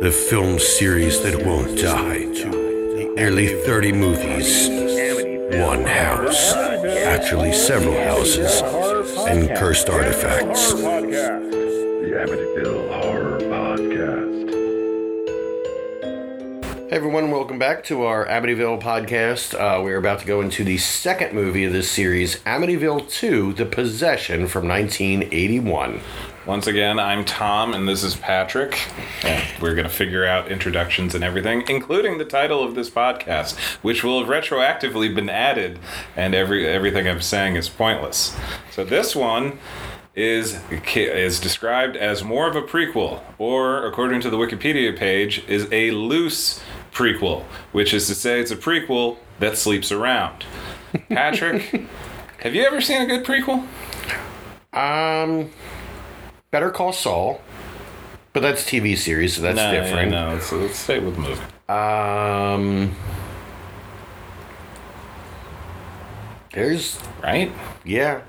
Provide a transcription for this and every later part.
The film series that won't die. Nearly 30 movies. One house. Actually, several houses. And cursed artifacts. The Amityville Horror Podcast. Hey everyone, welcome back to our Amityville podcast. Uh, we're about to go into the second movie of this series, Amityville 2 The Possession from 1981. Once again, I'm Tom, and this is Patrick. And we're going to figure out introductions and everything, including the title of this podcast, which will have retroactively been added, and every everything I'm saying is pointless. So this one is is described as more of a prequel, or according to the Wikipedia page, is a loose prequel, which is to say, it's a prequel that sleeps around. Patrick, have you ever seen a good prequel? Um, Better Call Saul, but that's TV series, so that's no, different. No, let's, let's stay with the movie. Um, there's Right? yeah,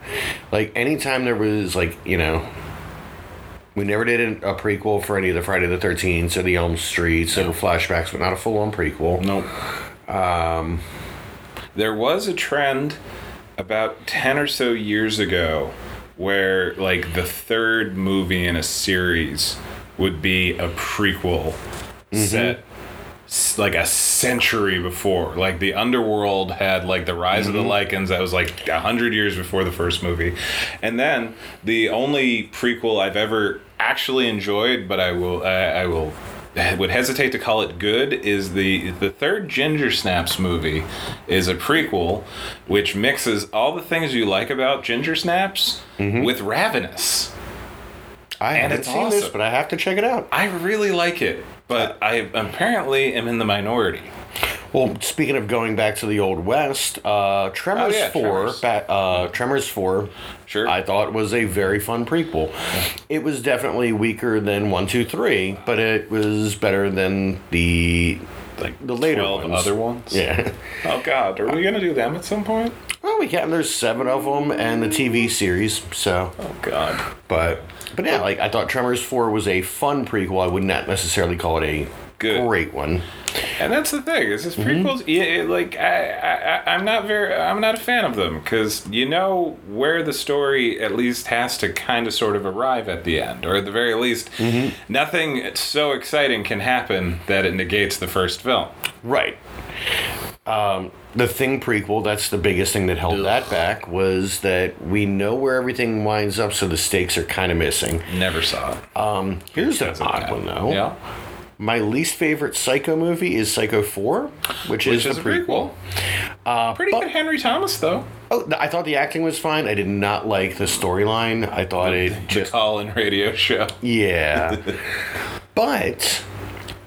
like anytime there was like you know, we never did a prequel for any of the Friday the Thirteenth or the Elm Streets or flashbacks, but not a full on prequel. Nope. Um, there was a trend about 10 or so years ago where, like, the third movie in a series would be a prequel mm-hmm. set like a century before. Like, the Underworld had, like, the Rise of the mm-hmm. Lycans, that was like a hundred years before the first movie. And then the only prequel I've ever actually enjoyed, but I will, I, I will would hesitate to call it good is the the third Ginger Snaps movie is a prequel which mixes all the things you like about Ginger Snaps mm-hmm. with Ravenous. I And haven't it's seen this, but I have to check it out. I really like it, but I apparently am in the minority. Well, speaking of going back to the old west, uh, Tremors Oh, yeah, Four, Tremors. Ba- uh, Tremors Four, Sure. I thought was a very fun prequel. It was definitely weaker than One, Two, Three, but it was better than the like the later ones. other ones? Yeah. Oh God, are we gonna do them at some point? Well, we can. There's seven of them, and the TV series. So, Oh God. but but yeah, like I thought Tremors Four was a fun prequel. I would not necessarily call it a Good. great one. And that's the thing is, this Mm-hmm. prequels. Yeah, it- like I, I, I'm not very, I'm not a fan of them because you know where the story at least has to kind of sort of arrive at the end, or at the very least, Mm-hmm. nothing so exciting can happen that it negates the first film. Right. Um, the Thing prequel, that's the biggest thing that held that back, was that we know where everything winds up, so the stakes are kind of missing. Never saw it. Um, here's an odd one, though. Yeah. My least favorite Psycho movie is Psycho 4, which, Which is, is the a prequel. prequel. Uh, Pretty but- good Henry Thomas though. Oh, I thought the acting was fine. I did not like the storyline. I thought it just. call-in radio show. Yeah. but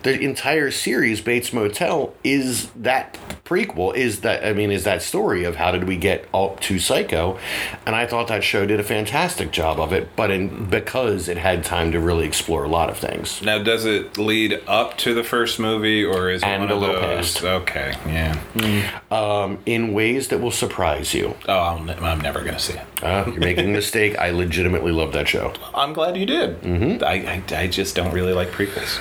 the entire series, Bates Motel, is that prequel. Is that I mean, is that story of how did we get up to Psycho? And I thought that show did a fantastic job of it. But in because it had time to really explore a lot of things. Now, does it lead up to the first movie, or is it And one a of little those? past. Okay, yeah. Um, in ways that will surprise you. Oh, ne- I'm never gonna see it. Uh, you're making a mistake. I legitimately love that show. I'm glad you did. Mm-hmm. I, I, I just don't really like prequels.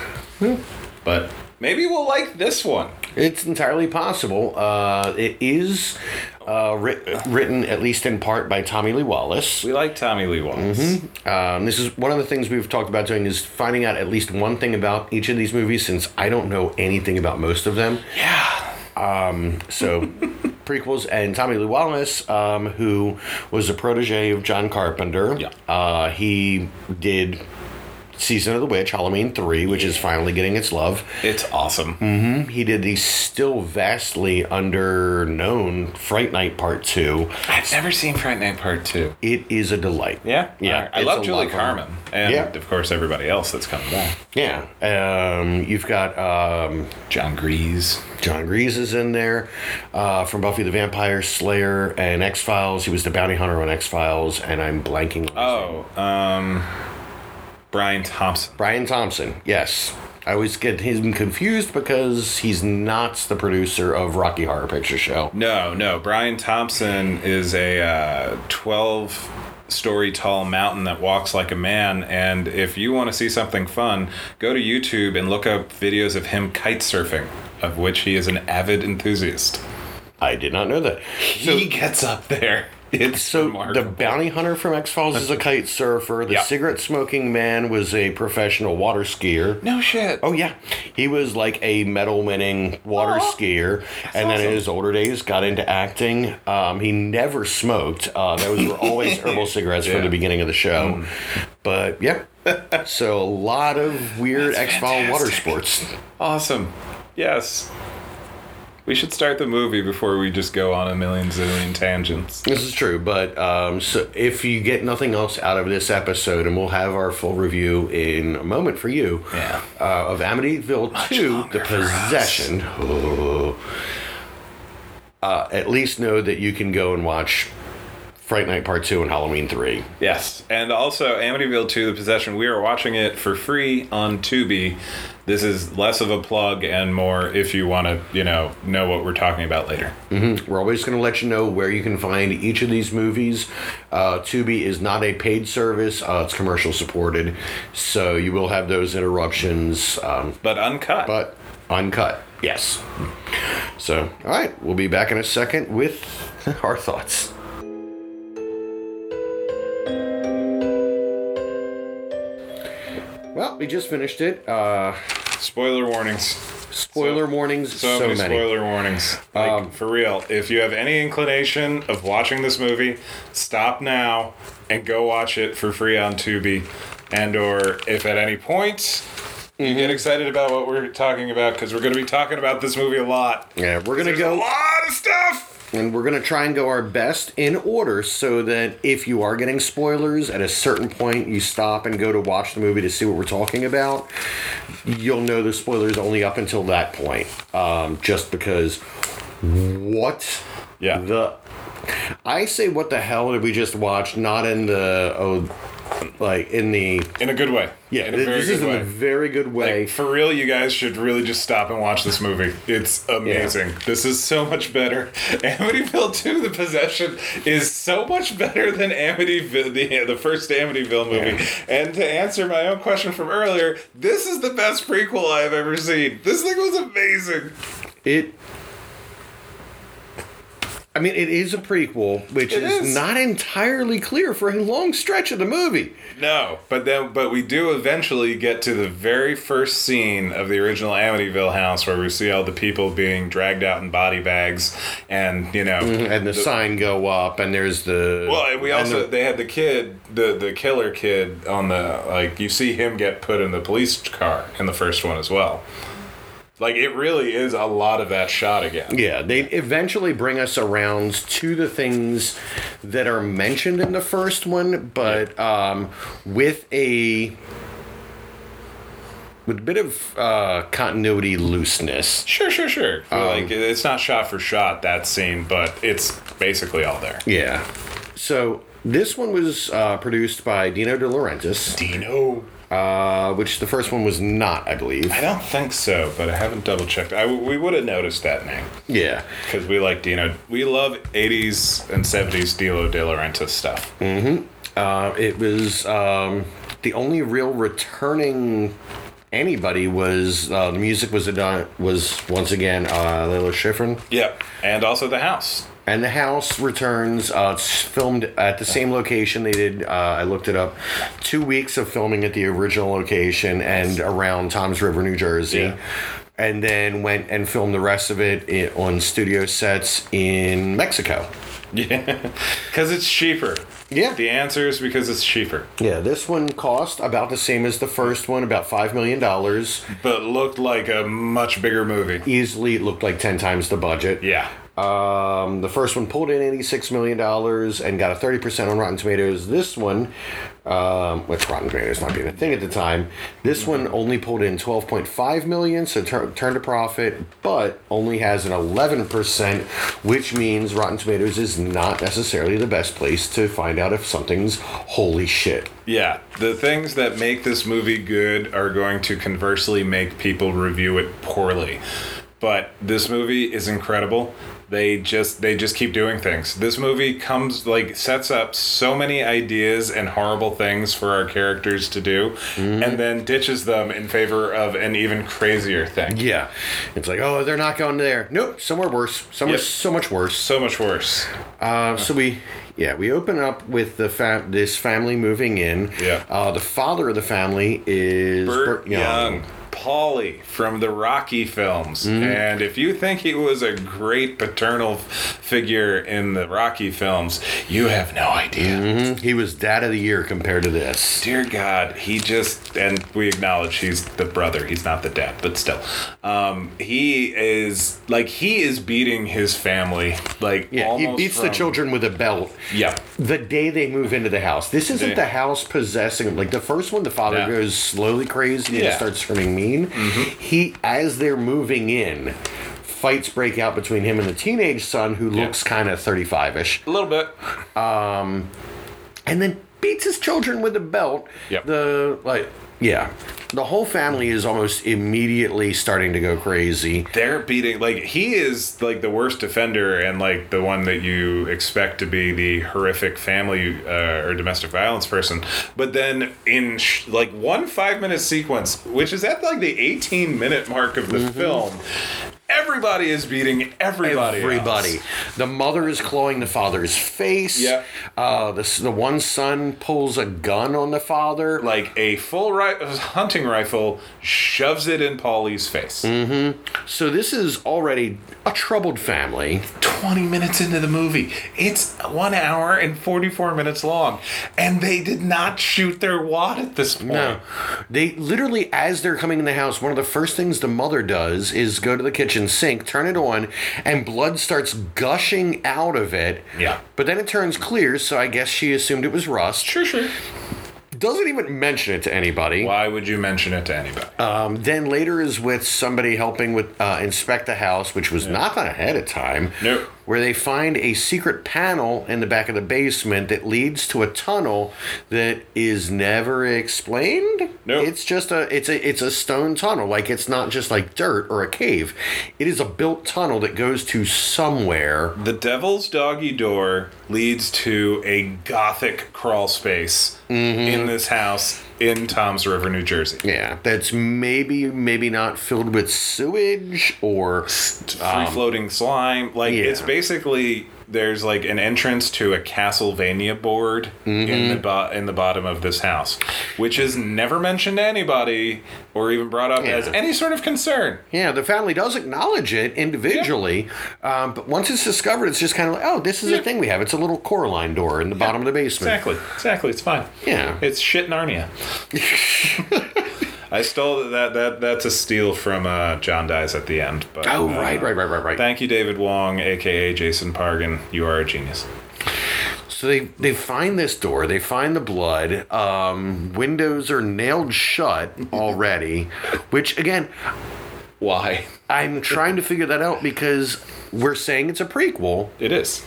But maybe we'll like this one. It's entirely possible. Uh, it is uh, writ- written, at least in part, by Tommy Lee Wallace. We like Tommy Lee Wallace. Um, this is one of the things we've talked about doing is finding out at least one thing about each of these movies, since I don't know anything about most of them. Yeah. So, prequels and Tommy Lee Wallace, um, who was a protege of John Carpenter. Yeah. Uh, he did Season of the Witch, Halloween 3, which is finally getting its love. It's awesome. He did the still vastly underknown Fright Night Part 2. I've never seen Fright Night Part 2. It is a delight. Yeah? Yeah, Alright. I love Julie lot of fun. Carmen. And, Yeah. of course, everybody else that's coming back. Yeah. Um, you've got um, Jon Gries. Jon Gries is in there uh, from Buffy the Vampire Slayer and X Files. He was the bounty hunter on X Files, and I'm blanking. on his name. Oh, um, Brian Thompson. Brian Thompson. Yes. I always get him confused because he's not the producer of Rocky Horror Picture Show. No, no. Brian Thompson is a uh, 12 story tall mountain that walks like a man. And if you want to see something fun, go to YouTube and look up videos of him kite surfing, of which he is an avid enthusiast. I did not know that. So, he gets up there. It's so the bounty hunter from X Files is a kite surfer. The Yeah. cigarette smoking man was a professional water skier. no shit. Oh yeah, he was like a medal-winning water Aw. skier, and then in his older days got into acting. Um, he never smoked; uh, those were always herbal cigarettes from the beginning of the show. But yeah, so a lot of weird X File water sports. Awesome. Yes. We should start the movie before we just go on a million zillion tangents. This is true, but um, so if you get nothing else out of this episode, and we'll have our full review in a moment for you Yeah. uh, of Amityville Two: The. Possession. Oh. Uh, at least know that you can go and watch Fright Night Part Two and Halloween Three. Yes. And also Amityville 2 The Possession, we are watching it for free on Tubi. This is less of a plug and more if you want to, you know, know what we're talking about later. We're always going to let you know where you can find each of these movies. Uh, Tubi is not a paid service; uh, it's commercial supported, so you will have those interruptions. Um, But uncut. but uncut. Yes. So, all right, we'll be back in a second with our thoughts. Well, we just finished it. Uh, spoiler warnings. spoiler warnings, So, so, many, many. spoiler warnings. Like Um, for real, if you have any inclination of watching this movie, stop now and go watch it for free on Tubi. And or if at any point you Mm-hmm. get excited about what we're talking about, because we're going to be talking about this movie a lot. Yeah, we're gonna There's a lot of stuff. And we're gonna try and go our best in order so that if you are getting spoilers at a certain point, you stop and go to watch the movie to see what we're talking about. You'll know the spoilers only up until that point, um, just because. What? Yeah. The. I say, what the hell did we just watch? Not in the oh, like in the In a good way. yeah. in a very this good is in way. a very good way. Like, for real, you guys should really just stop and watch this movie. It's amazing. This is so much better. Amityville 2, The Possession, is so much better than Amityville, the, the first Amityville movie. And to answer my own question from earlier, this is the best prequel I've ever seen. This thing was amazing. It. I mean, it is a prequel, which is, is. not entirely clear for a long stretch of the movie. No, but then, but we do eventually get to the very first scene of the original Amityville house, where we see all the people being dragged out in body bags, and you know, mm-hmm. And the, sign go up, and there's the. Well, we also the- they had the kid, the the killer kid on the like you see him get put in the police car in the first one as well. Like it really is a lot of that shot again. yeah, they eventually bring us around to the things that are mentioned in the first one, but um, with a with a bit of uh, continuity looseness. Sure, sure, sure. Um, like it's not shot for shot that scene, but it's basically all there. Yeah. So this one was uh, produced by Dino De Laurentiis, Dino. Uh, which the first one was not, I believe. I don't think so, but I haven't double checked. I we would have noticed that name Yeah. because we like Dino. We love '80s and '70s Dino De Laurentiis stuff. Uh, it was um, the only real returning anybody was uh, the music was done was once again uh, Lalo Schifrin. Yep, and also the house. And the house returns. Uh, it's filmed at the same location they did. Uh, I looked it up. Two weeks of filming at the original location and around Toms River, New Jersey. Yeah. And then went and filmed the rest of it on studio sets in Mexico. Yeah, because it's cheaper. Yeah. The answer is because it's cheaper, Yeah, this one cost about the same as the first one, about $5 million. but looked like a much bigger movie. Easily, it looked like 10 times the budget. Yeah. Um, the first one pulled in $86 million and got a 30% on Rotten Tomatoes. This one, um, which Rotten Tomatoes not being a thing at the time, this one only pulled in 12.5 million, so tur- turned a profit, but only has an 11%, which means Rotten Tomatoes is not necessarily the best place to find out if something's holy shit. Yeah. The things that make this movie good are going to conversely make people review it poorly. but this movie is incredible. They just they just keep doing things. This movie comes like sets up so many ideas and horrible things for our characters to do, Mm-hmm. and then ditches them in favor of an even crazier thing. Yeah, it's like oh they're not going there. Nope, somewhere worse. Somewhere Yep. so much worse. So much worse. Uh, so we, yeah, we open up with the fa- this family moving in. Yeah. Uh, the father of the family is Burt Young. Paulie from the Rocky films. Mm-hmm. And if you think he was a great paternal figure in the Rocky films, you have no idea. Mhm. He was dad of the year compared to this. Dear God, he just, and we acknowledge he's the brother, he's not the dad, but still. Um, he is, like, he is beating his family. Like, Yeah, he beats the children with a belt. Yeah. The day they move into the house, this isn't They- the house possessing. Like the first one, the father Yeah. goes slowly crazy and Yeah. starts turning Mm-hmm. He, as they're moving in, fights break out between him and the teenage son, who Yeah. looks kind of thirty-five-ish. A little bit. and then beats his children with a belt. Yep. The like yeah. The whole family is almost immediately starting to go crazy. They're beating like he is like the worst defender and like the one that you expect to be the horrific family uh, or domestic violence person. But then in sh- like one five minute sequence, which is at like the eighteen minute mark of the Mm-hmm. film, everybody is beating everybody. Everybody. else. The mother is clawing the father's face. Yeah. Uh, the, the one son pulls a gun on the father. Like a full ri- hunting rifle shoves it in Paulie's face. Mm. So this is already a troubled family. 20 minutes into the movie. It's one hour and 44 minutes long. And they did not shoot their wad at this point. No. They literally, as they're coming in the house, one of the first things the mother does is go to the kitchen sink, turn it on, and blood starts gushing out of it. Yeah. But then it turns clear, so I guess she assumed it was rust. Sure, sure. Doesn't even mention it to anybody. Why would you mention it to anybody? Um, then later is with somebody helping with uh, inspect the house, which was not done ahead of time. No. Where they find a secret panel in the back of the basement that leads to a tunnel that is never explained. Nope. It's just a it's a it's a stone tunnel. Like it's not just like dirt or a cave. It is a built tunnel that goes to somewhere. the Devil's Doggy Door leads to a gothic crawl space mm-hmm. in this house in Toms River, New Jersey. Yeah, that's maybe maybe not filled with sewage or Free floating um, slime. Like, yeah. it's basically. There's like an entrance to a Castlevania board in the bo- in the bottom of this house, which is never mentioned to anybody or even brought up as any sort of concern. Yeah, the family does acknowledge it individually, um, but once it's discovered, it's just kind of like, oh, this is Yeah. a thing we have. It's a little Coraline door in the bottom of the basement. Exactly. Exactly. It's fine. Yeah. It's shit Narnia. I stole that. That that's a steal from uh, John dies at the end. But, Oh, uh, right, right, right, right, right. Thank you, David Wong, aka Jason Pargin. You are a genius. So they they find this door. They find the blood. Um, windows are nailed shut already, which again, Why? I'm trying to figure that out because we're saying it's a prequel, It is.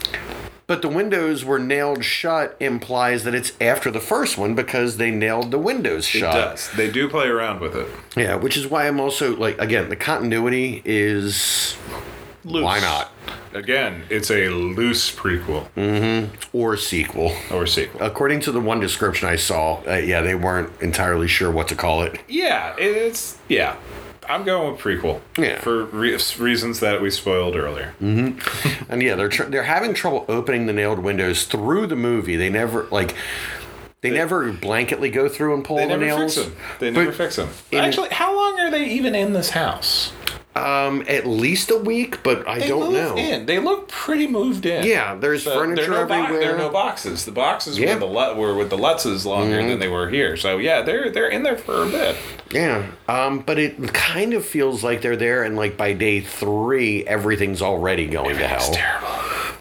But the windows were nailed shut implies that it's after the first one because they nailed the windows It shut. does. They do play around with it. Yeah, which is why I'm also like again the continuity is Loose. why not Again, it's a loose prequel Mhm. or sequel. or sequel. According to the one description I saw, uh, yeah, they weren't entirely sure what to call it. yeah, it's yeah. I'm going with prequel. Yeah. For re- reasons that we spoiled earlier. Mm-hmm. And yeah, they're tr- they're having trouble opening the nailed windows through the movie. They never like they, never blanketly go through and pull They the never nails. fix them. They never But fix them. Actually, how long are they even in this house? Um, at least a week, but I They don't know. in. They look pretty moved in. Yeah, there's So furniture there are no bo- everywhere. there are no boxes. The boxes Yeah. were the were with the Lutzes longer than they were here. So yeah, they're they're in there for a bit. Yeah, um, but it kind of feels like they're there, and like by day three, everything's already going to hell. terrible.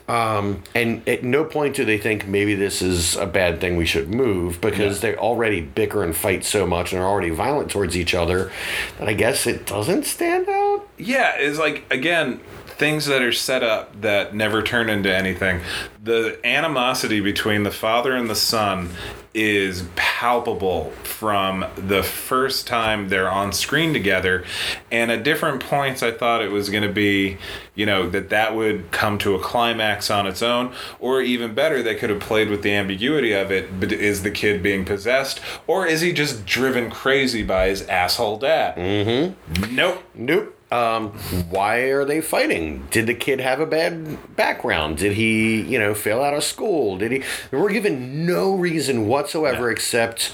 Um, and at no point do they think maybe this is a bad thing we should move because they already bicker and fight so much and are already violent towards each other that I guess it doesn't stand out. Yeah, it's like again, things that are set up that never turn into anything. The animosity between the father and the son is palpable from the first time they're on screen together. And at different points i thought it was going to be you know that that would come to a climax on its own. Or even better they could have played with the ambiguity of it but is the kid being possessed? Or is he just driven crazy by his asshole dad? Mm-hmm. Nope. Nope. Um, why are they fighting? Did the kid have a bad background? Did he, you know, fail out of school? Did he? We're given no reason whatsoever except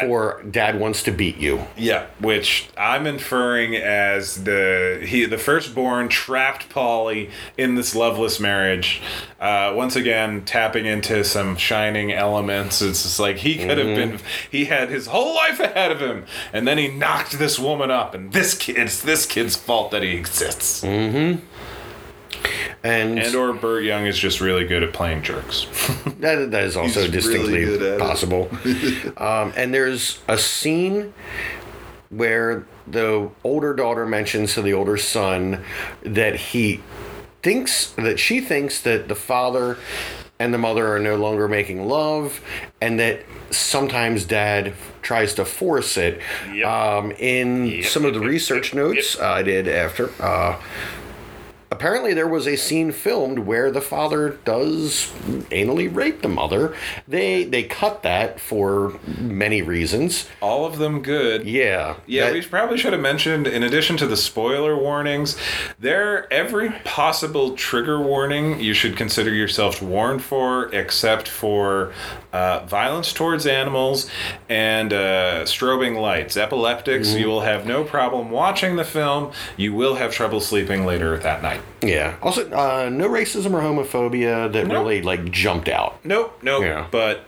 for dad wants to beat you. Yeah, which I'm inferring as the he the firstborn trapped Paulie in this loveless marriage. Uh, once again, tapping into some shining elements. It's just like he could have been. He had his whole life ahead of him, and then he knocked this woman up, and this kid. It's this kid's fault that he exists. And, And or Burt Young is just really good at playing jerks. that, that is also He's distinctly good at it. possible. um, and there's a scene where the older daughter mentions to the older son that he thinks that she thinks that the father and the mother are no longer making love and that sometimes dad tries to force it Yep. um, in some of the research notes i did after uh, apparently there was a scene filmed where the father does anally rape the mother they they cut that for many reasons All of them good. yeah Yeah, that- we probably should have mentioned, in addition to the spoiler warnings, there every possible trigger warning you should consider yourself warned for, except for uh, violence towards animals and uh, strobing lights. Epileptics, you will have no problem watching the film. You will have trouble sleeping later that night. Yeah also uh, no racism or homophobia that Nope. really like jumped out Nope, nope. Yeah. But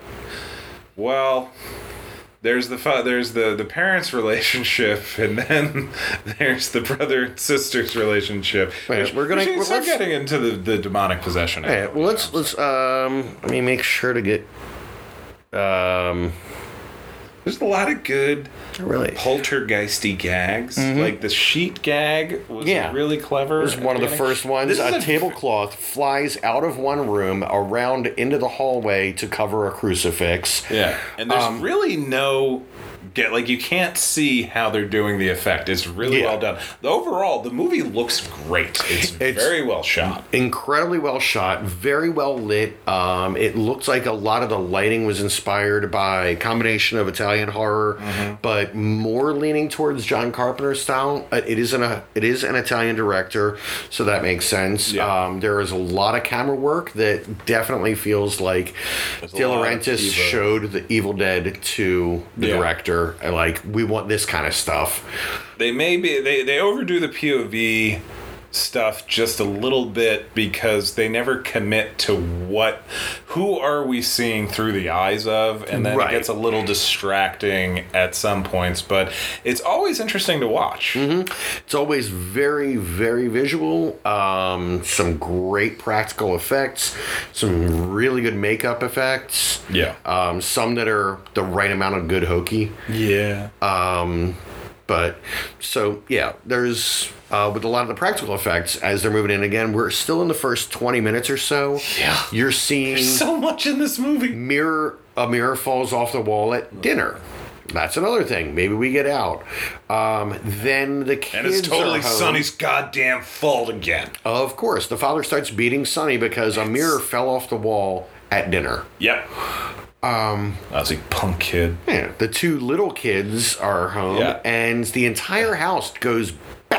well, there's the there's the the parents' relationship, and then there's the brother and sister's relationship. Wait, we're gonna- let's- getting into the, the demonic possession. Okay, well let's let's um let me make sure to get um There's a lot of good really poltergeisty gags. Like the sheet gag was Mm-hmm. Yeah. really clever. It was one of the first ones. This A a- tablecloth flies out of one room around into the hallway to cover a crucifix. Yeah, and there's Um, really no get like you can't see how they're doing the effect. It's really Yeah. well done. The overall, the movie looks great. It's, It's- very well shot. Incredibly well shot, very well lit. Um, it looks like a lot of the lighting was inspired by a combination of Italian horror, Mm-hmm. but more leaning towards John Carpenter style. Uh, It is an a, it is an Italian director, so that makes sense. Yeah. Um, there is a lot of camera work that definitely feels like De Laurentiis showed the Evil Dead to the Yeah. director. And, Like we want this kind of stuff. They may be they they overdo the POV stuff just a little bit because they never commit to what who are we seeing through the eyes of and then Right. it gets a little distracting at some points but it's always interesting to watch It's always very, very visual. Um, some great practical effects, some really good makeup effects. Yeah. Um, some that are the right amount of good hokey. yeah Um, but so yeah, there's uh, with a lot of the practical effects as they're moving in again. We're still in the first twenty minutes or so. Yeah. you're seeing so much in this movie mirror a mirror falls off the wall at dinner. That's another thing. Maybe we get out. Um, then the kids and it's totally. Sonny's goddamn fault again Of course, the father starts beating Sonny because a mirror fell off the wall at dinner. yep um I was a punk kid Yeah, the two little kids are home, Yeah. and the entire house goes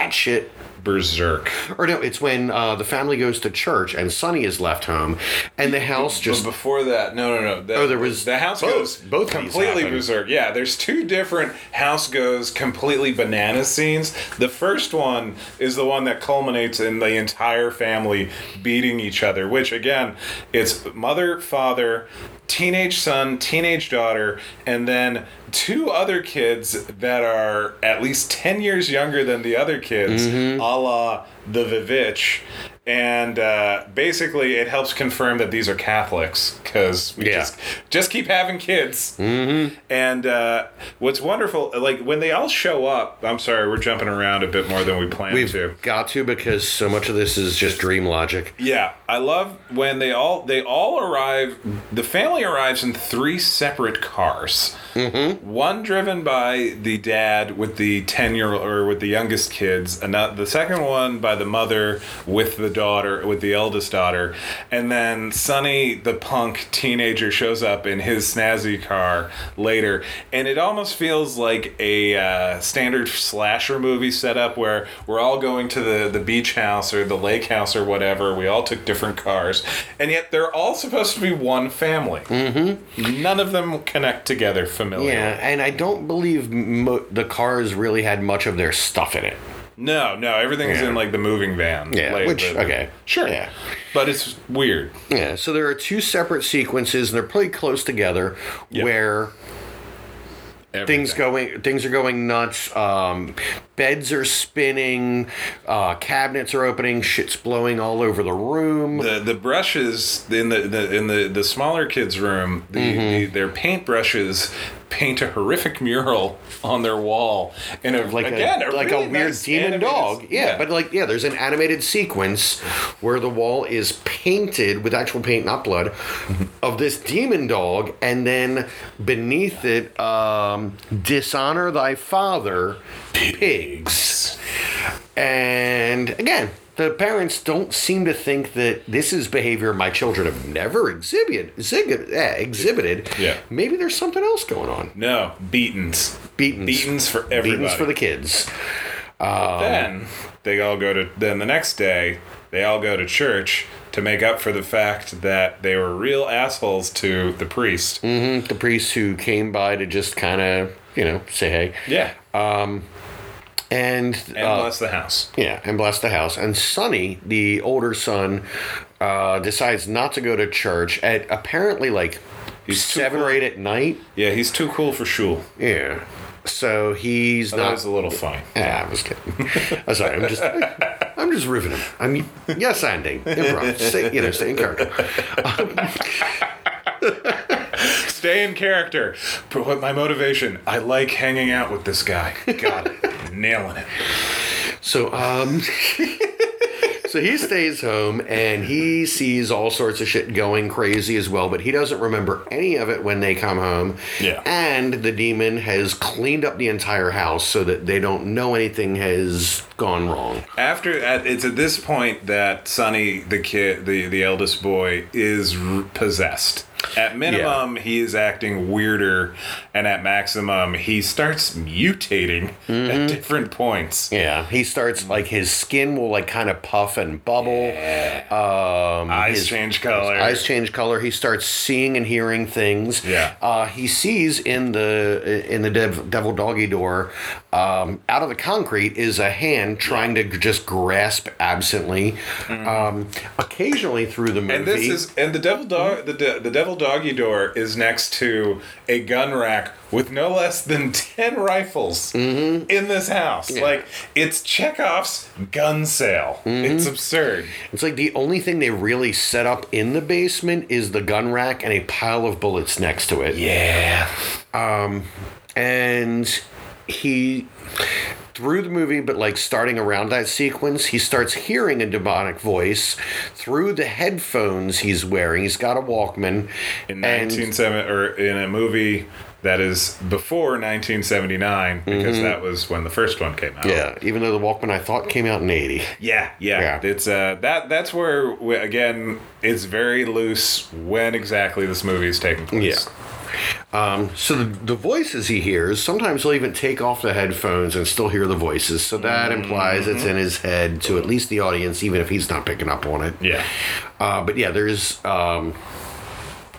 batshit. berserk Or no, it's when uh, the family goes to church and Sonny is left home, and the house just but before that, no, no, no. The, Oh, there was the house both- goes both completely berserk. Yeah, there's two different house goes completely banana scenes. The first one is the one that culminates in the entire family beating each other. Which again, it's mother, father, teenage son, teenage daughter, and then two other kids that are at least ten years younger than the other kids, Mm-hmm. a la the Vivitch. And uh, basically, it helps confirm that these are Catholics because we Yeah. just just keep having kids. Mm-hmm. And uh, what's wonderful, like when they all show up. I'm sorry, we're jumping around a bit more than we planned We've to. got to because so much of this is just dream logic. Yeah, I love when they all they all arrive. The family arrives in three separate cars. Mm-hmm. One driven by the dad with the ten year old or with the youngest kids. Another, the second one by the mother with the daughter with the eldest daughter, and then Sonny, the punk teenager, shows up in his snazzy car later, and it almost feels like a uh, standard slasher movie setup where we're all going to the the beach house or the lake house or whatever. We all took different cars, and yet they're all supposed to be one family. Mm-hmm. None of them connect together familiarly. Yeah, and I don't believe mo- the cars really had much of their stuff in it. No, no, everything is Yeah. in like the moving van. Yeah, Like, which the- okay, sure, yeah. but it's weird. Yeah, so there are two separate sequences, and they're pretty close together, Yep. where things going things are going nuts. Um, beds are spinning, uh, cabinets are opening, shit's blowing all over the room. the the brushes in the, the in the the smaller kids room the, Mm-hmm. the their paint brushes paint a horrific mural on their wall and a, like again a, like really a weird nice demon animated- dog. Yeah, but like yeah, there's an animated sequence where the wall is painted with actual paint, not blood, of this demon dog, and then beneath it, um, dishonor thy father, pigs. And again, the parents don't seem to think that this is behavior my children have never exhibited. Exhibited, eh, exhibited. Yeah. Maybe there's something else going on. no beatings Beatings. beatings for everybody Beatings for the kids. Um, then they all go to then the next day they all go to church to make up for the fact that they were real assholes to the priest mm-hmm. the priest who came by to just kind of you know say hey yeah um, and, and uh, bless the house yeah and bless the house and sonny the older son uh, decides not to go to church at apparently like He's seven or eight at night yeah he's too cool for shul yeah so he's Oh, that was a little funny yeah, I was kidding. I'm sorry. I'm just, I'm just riffing him. I'm yes, ending improv. Stay, you know, stay in character. Stay in character. But what my motivation? I like hanging out with this guy. Got it. Nailing it. So, um, so he stays home and he sees all sorts of shit going crazy as well, but he doesn't remember any of it when they come home. Yeah. And the demon has cleaned up the entire house so that they don't know anything has gone wrong. After at, it's at this point that Sonny, the kid, the the eldest boy, is r- possessed. At minimum, he is acting weirder, and at maximum, he starts mutating at different points. Yeah, he starts like his skin will like kind of puff and bubble. Um, Eyes his- change color. Eyes change color. He starts seeing and hearing things. Yeah. Uh, he sees in the in the dev, devil doggy door, um, out of the concrete is a hand trying to just grasp absently. Um, occasionally through the movie. Mm-hmm. And this is and the devil dog the de- the devil doggy door is next to a gun rack with no less than ten rifles mm-hmm. in this house. Like it's Chekhov's gun sale. Mm-hmm. It's absurd. It's like the only thing they really set up in the basement is the gun rack and a pile of bullets next to it. Yeah. Um, and he through the movie but like starting around that sequence he starts hearing a demonic voice through the headphones he's wearing he's got a walkman In 1970 or in a movie that is before 1979 because that was when the first one came out. yeah even though the walkman i thought came out in 80 Yeah, yeah. Yeah. It's uh that that's where we, again it's very loose when exactly this movie is taking place. Yeah. Um, so the, the voices he hears, sometimes he'll even take off the headphones and still hear the voices. So that implies it's in his head to at least the audience, even if he's not picking up on it. Yeah. Uh, but yeah, there's um,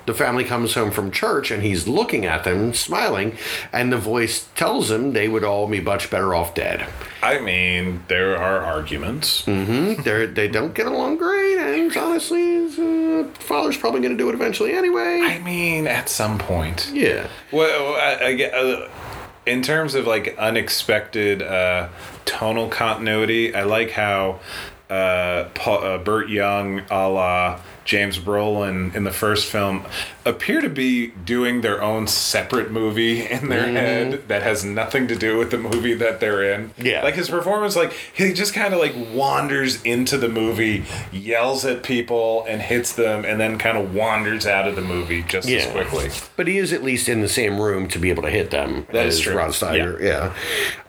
the family comes home from church and he's looking at them, smiling, and the voice tells him they would all be much better off dead. I mean, there are arguments. They're, they don't get along great, and honestly, uh, father's probably going to do it eventually anyway. I mean, at some point. yeah. Well, I, I, uh, in terms of like unexpected uh, tonal continuity, I like how uh, Paul, uh, Burt Young, a la James Brolin in the first film, appear to be doing their own separate movie in their head that has nothing to do with the movie that they're in. Yeah. Like his performance, like he just kind of like wanders into the movie, yells at people and hits them, and then kind of wanders out of the movie just as quickly. But he is at least in the same room to be able to hit them. That is true. Rod Steiger, yeah.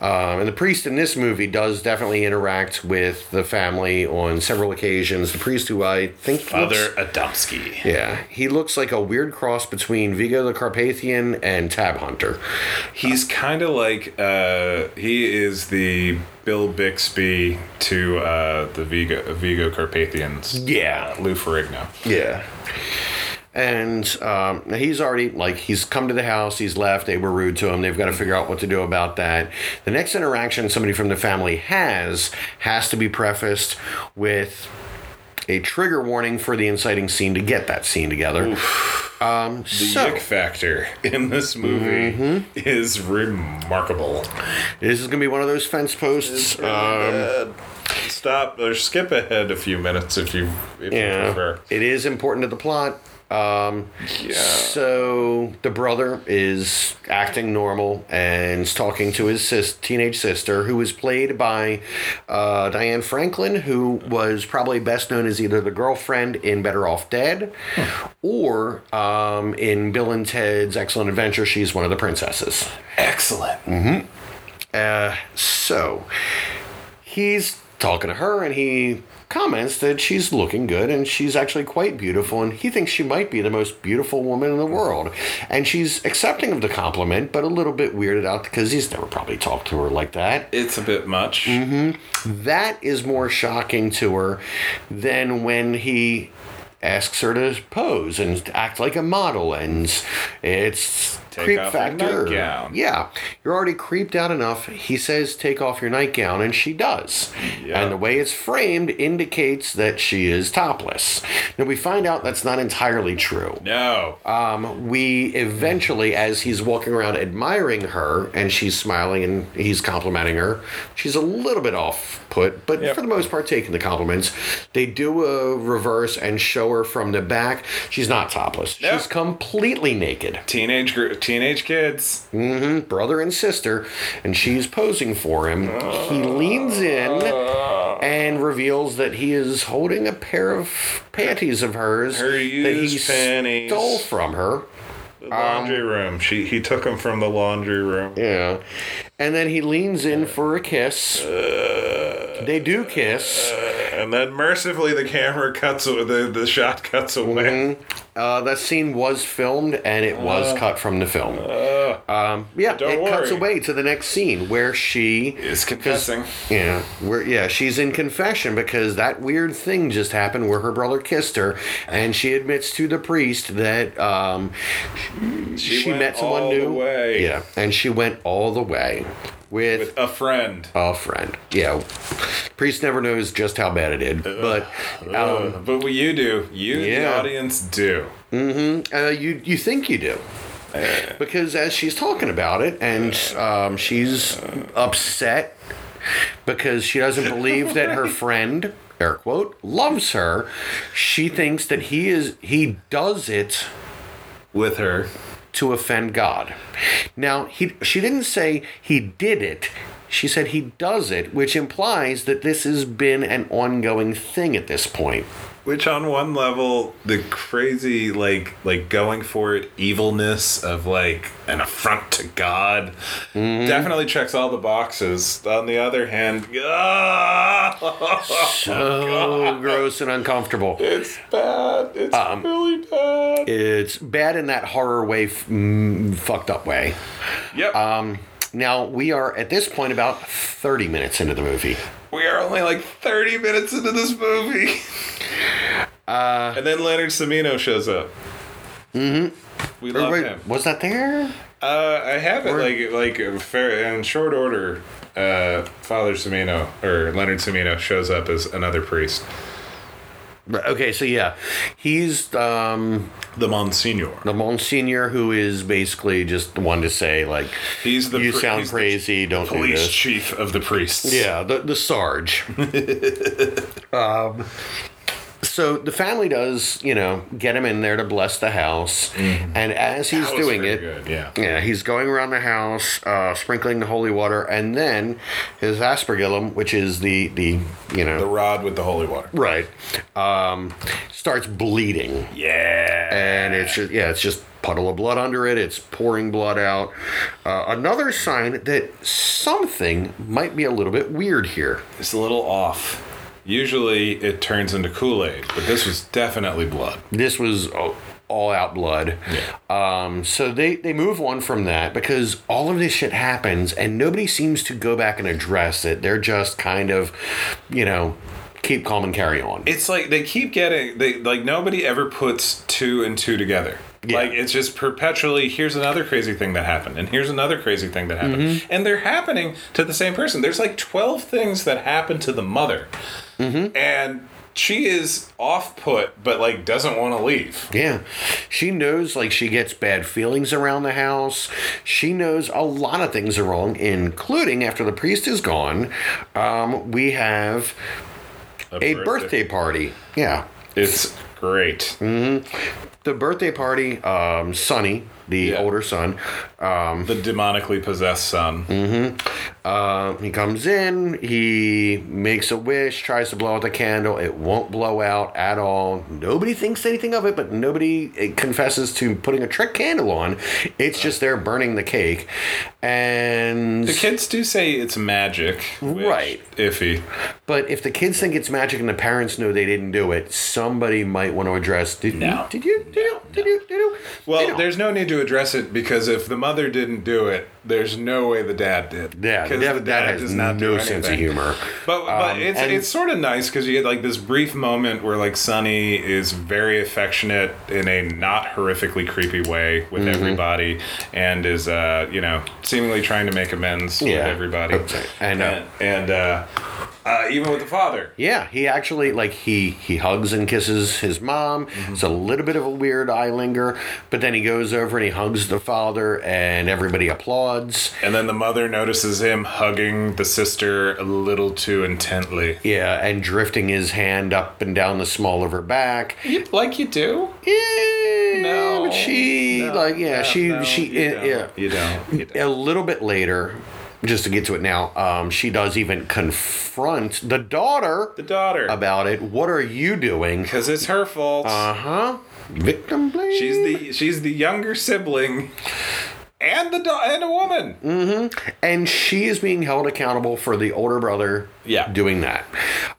Um, and the priest in this movie does definitely interact with the family on several occasions. The priest, who I think Father Adamski. yeah, he looks like a weird cross between Vigo the Carpathian and Tab Hunter. He's kind of like uh, he is the Bill Bixby to uh, the Vigo Vigo Carpathians. Yeah. uh, Lou Ferrigno. Yeah. And um, he's already, like, he's come to the house, he's left, they were rude to him, they've got to figure out what to do about that. The next interaction somebody from the family has has to be prefaced with a trigger warning for the inciting scene to get that scene together. Um, The so, yick factor in this movie Mm-hmm. is remarkable. this is going to be one of those fence posts. Um, stop or skip ahead a few minutes if you if you Yeah, prefer. it is important to the plot. Um, Yeah. So the brother is acting normal and is talking to his sis- teenage sister, who is played by uh, Diane Franklin, who was probably best known as either the girlfriend in Better Off Dead, or um, in Bill and Ted's Excellent Adventure. She's one of the princesses. Excellent. Uh, so he's talking to her and he comments that she's looking good and she's actually quite beautiful and he thinks she might be the most beautiful woman in the world and she's accepting of the compliment but a little bit weirded out because he's never probably talked to her like that It's a bit much. Mm-hmm. that is more shocking to her than when he asks her to pose and act like a model and it's Take creep factor nightgown. yeah you're already creeped out enough he says take off your nightgown and she does Yeah. and the way it's framed indicates that she is topless now we find out that's not entirely true No. um, we eventually, as he's walking around admiring her and she's smiling and he's complimenting her, she's a little bit off put, but Yep. for the most part, taking the compliments. They do a reverse and show her from the back. She's not topless, Yep. she's completely naked. teenage gr- teenage kids. hmm brother and sister, and she's posing for him. He leans in and reveals that he is holding a pair of panties of hers Her that he panties. stole from her. The laundry um, room. She he took them from the laundry room. Yeah. And then he leans in for a kiss. Uh, they do kiss. Uh, And then mercifully the camera cuts the the shot cuts away. Mm-hmm. Uh, that scene was filmed and it was cut from the film. um, yeah, it cuts away to the next scene where she Is confessing. Yeah, where yeah, she's in confession because that weird thing just happened where her brother kissed her, and she admits to the priest that um, she, went met someone all the new. way. Yeah, and she went all the way with, With a friend. a friend. Yeah, priest never knows just how bad it is, but um, but what you do, you the audience do. uh, you you think you do. Because as she's talking about it, and um, she's upset because she doesn't believe that her friend, air quote, loves her. She thinks that he is he does it With her. To offend God. Now, he she didn't say he did it. She said he does it, which implies that this has been an ongoing thing at this point. Which on one level, the crazy like like going for it evilness of like an affront to God Mm-hmm. definitely checks all the boxes. On the other hand, ah, So gross and uncomfortable. it's bad. It's Um, really bad. It's bad in that horror way, f- mm, fucked up way. Yep. Um, now we are at this point about thirty minutes into the movie. We are only like thirty minutes into this movie, Uh, and then Leonard Cimino shows up. Mm-hmm. We love wait, him. was that there? Uh, I have it Or- like like fair in short order. Uh, Father Cimino or Leonard Cimino shows up as another priest. Okay, so yeah, he's um, The Monsignor. the Monsignor who is basically just the one to say like, He's the you pr- sound crazy, don't do Police this. chief of the priests. Yeah, the the Sarge. um, so the family does, you know, get him in there to bless the house, and as he's. That was doing it, good, yeah. yeah, he's going around the house, uh, sprinkling the holy water, and then his aspergillum, which is the the you know The rod with the holy water. right, um, starts bleeding, Yeah. and it's just, yeah, it's just puddle of blood under it. It's pouring blood out. Uh, another sign that something might be a little bit weird here. It's a little off. Usually it turns into Kool Aid, but this was definitely blood. this was oh, all out blood. Um, so they, they move on from that because all of this shit happens and nobody seems to go back and address it. They're just kind of, you know, keep calm and carry on. It's like they keep getting they like nobody ever puts two and two together. Yeah. Like it's just perpetually here's another crazy thing that happened and here's another crazy thing that happened. And they're happening to the same person. There's like 12 things that happen to the mother. And she is off put but like doesn't want to leave. Yeah. She knows like she gets bad feelings around the house. She knows a lot of things are wrong, including after the priest is gone, um, we have a birthday party. Yeah. It's great. The birthday party, um, Sonny, the Yeah. older son, um, The demonically possessed son. Uh, he comes in, he makes a wish, tries to blow out the candle. It won't blow out at all. Nobody thinks anything of it, but nobody confesses to putting a trick candle on. It's just there burning the cake. And The kids do say it's magic. Right. Iffy. but if the kids think it's magic and the parents know they didn't do it, somebody might want to address. Did, No. you? Did you? Did you? Did? Well, there's no need to address it because if the mother didn't do it, there's no way the dad did. Yeah, the 'Cause the dad has does no do sense of humor. But but Um, it's and- it's sort of nice because you get like this brief moment where like Sonny is very affectionate in a not horrifically creepy way with Mm-hmm. everybody, and is uh you know seemingly trying to make amends with everybody, Okay. And, uh, and and uh, uh, even with the father. Yeah, he actually like he he hugs and kisses his mom. It's a little bit of a weird eye linger, but then he goes over and he hugs the father, and everybody applauds. And then the mother notices him hugging the sister a little too intently. Yeah, and drifting his hand up and down the small of her back. You, like you do? Yeah, No, but she no, like yeah, no, she no, she you don't. yeah. You don't. You don't. A little bit later, just to get to it now, um, she does even confront the daughter The daughter. about it. What are you doing? Because it's her fault. Uh huh. Victim blame. she's the she's the younger sibling, and the do- and a woman. Mm-hmm. and she is being held accountable for the older brother Yeah. doing that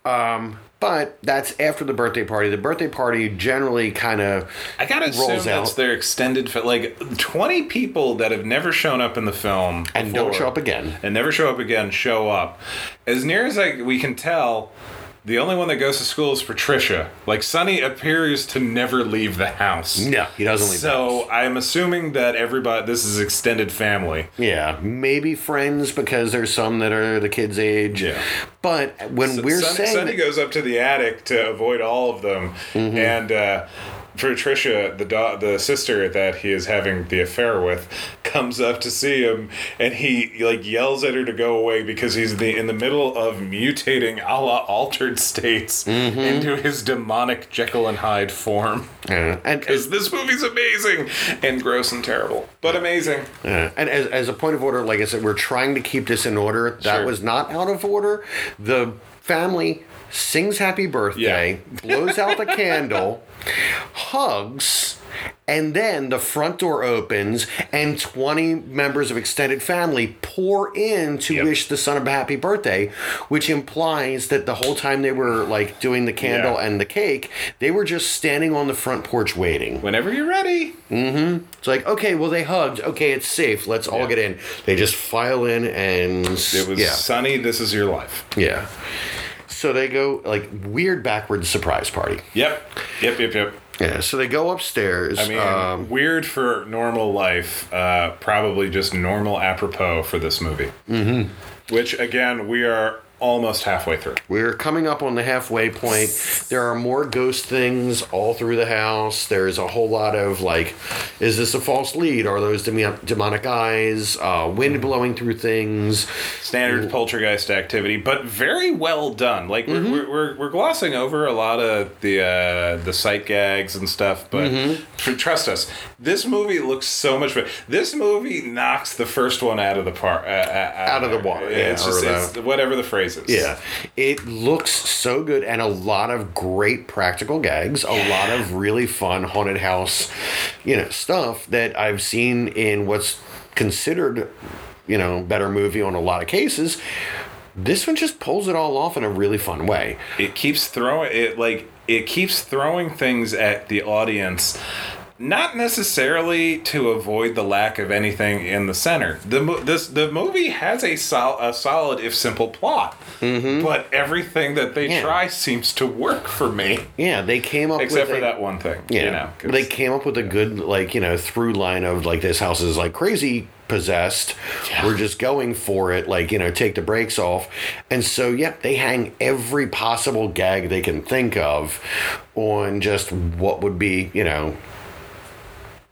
um, but that's after the birthday party. The birthday party generally kind of I gotta assume rolls that's out. their extended fi- like twenty people that have never shown up in the film and don't before show up again. and never show up again show up. As near as I, we can tell, the only one that goes to school is Patricia. Like Sonny appears to never leave the house. no he doesn't leave the So house. I'm assuming that everybody this is extended family. yeah maybe friends because there's some that are the kids age Yeah. but when we're Sonny, saying Sonny that- goes up to the attic to avoid all of them, Mm-hmm. and uh, Patricia, the da- the sister that he is having the affair with, comes up to see him, and he like yells at her to go away because he's the in the middle of mutating a la altered states Mm-hmm. into his demonic Jekyll and Hyde form. uh, and Because this movie's amazing and gross and terrible, but amazing. Uh, and as, as a point of order, like I said, we're trying to keep this in order. That Sure. was not out of order. The family sings happy birthday, blows out the candle, hugs, and then the front door opens and 20 members of extended family pour in to Yep. wish the son a happy birthday, which implies that the whole time they were like doing the candle Yeah. and the cake, they were just standing on the front porch waiting. Whenever you're ready. Mm-hmm. It's like, okay, well, they hugged. Okay, it's safe. Let's all Yeah. get in. They just file in and. It was yeah. Sonny. This is your life. Yeah. So they go, like, weird backwards surprise party. Yep. Yep. Yep. Yep. Yeah, so they go upstairs. I mean, um, weird for normal life. Uh, probably just normal apropos for this movie. Mm-hmm. Which again, we are almost halfway through. We're coming up on the halfway point. There are more ghost things all through the house. There's a whole lot of like, is this a false lead? Are those demo- demonic eyes? Uh, wind blowing through things. Standard poltergeist activity, but very well done. Like we're, we're, we're, we're glossing over a lot of the uh, the sight gags and stuff, but tr- trust us, this movie looks so much better. This movie knocks the first one out of the park, uh, uh, Out of the water, yeah, it's just it's whatever the phrase Yeah, it looks so good, and a lot of great practical gags, a lot of really fun haunted house, you know, stuff that I've seen in what's considered, you know, better movie on a lot of cases. This one just pulls it all off in a really fun way. it keeps throwing it like it keeps throwing things at the audience not necessarily to avoid the lack of anything in the center. The mo- this the movie has a sol- a solid if simple plot, but everything that they Mm-hmm. Yeah. try seems to work for me, Yeah, they came up except with for a- that one thing. Yeah, you know, they came up with a good like you know through line of like this house is like crazy possessed. Yeah. We're just going for it, like you know, take the brakes off, and so yep, they hang every possible gag they can think of on just what would be you know,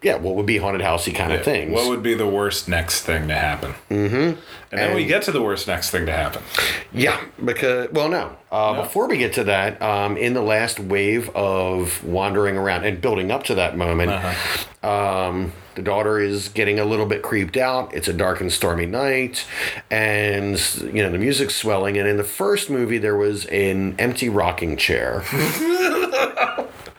yeah, what would be haunted housey kind of things. What would be the worst next thing to happen? Mm-hmm. And then we get to the worst next thing to happen. Yeah, because well, no. Uh, No? Before we get to that, um, in the last wave of wandering around and building up to that moment, Uh-huh. um, the daughter is getting a little bit creeped out. It's a dark and stormy night, and you know the music's swelling. And in the first movie, there was an empty rocking chair.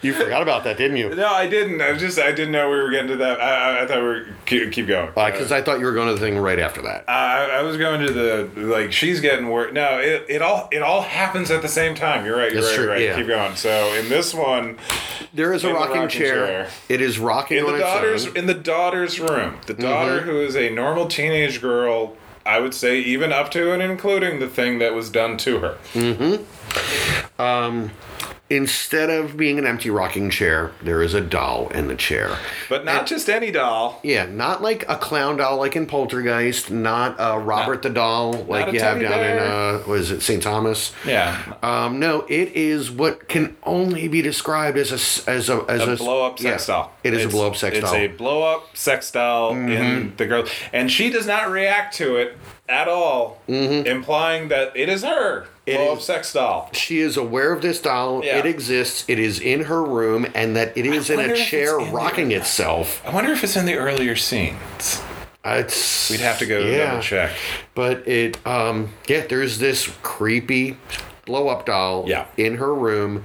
you forgot about that, didn't you? No, I didn't. I just I didn't know we were getting to that. I, I, I thought we were keep, keep going. Because I thought you were going to the thing right after that. I, I was going to the like she's getting worse. No, it, it all it all happens at the same time. You're right. You're That's right. true, Right. yeah. Keep going. So in this one, There is a rocking, rocking chair. chair. It is rocking in on the its daughter's own. in the daughter's room, the daughter Mm-hmm. who is a normal teenage girl. I would say even up to and including the thing that was done to her. Instead of being an empty rocking chair, there is a doll in the chair. But not just any doll. Yeah, not like a clown doll like in Poltergeist, not a Robert the doll like you have down in uh was it St. Thomas? Yeah. Um, no, it is what can only be described as a, as a as a a, blow up sex yeah, doll. It is It's- a blow up sex it's doll. Mm-hmm. a blow up sex doll in the girl, and she does not react to it at all, implying that it is her Mm-hmm. Blow up sex doll. she is aware of this doll. Yeah. It exists. It is in her room, and that it is in a chair in the- rocking itself. I wonder if it's in the earlier scenes. It's We'd have to go yeah. double check. But it, um, yeah, there's this creepy blow up doll Yeah. in her room,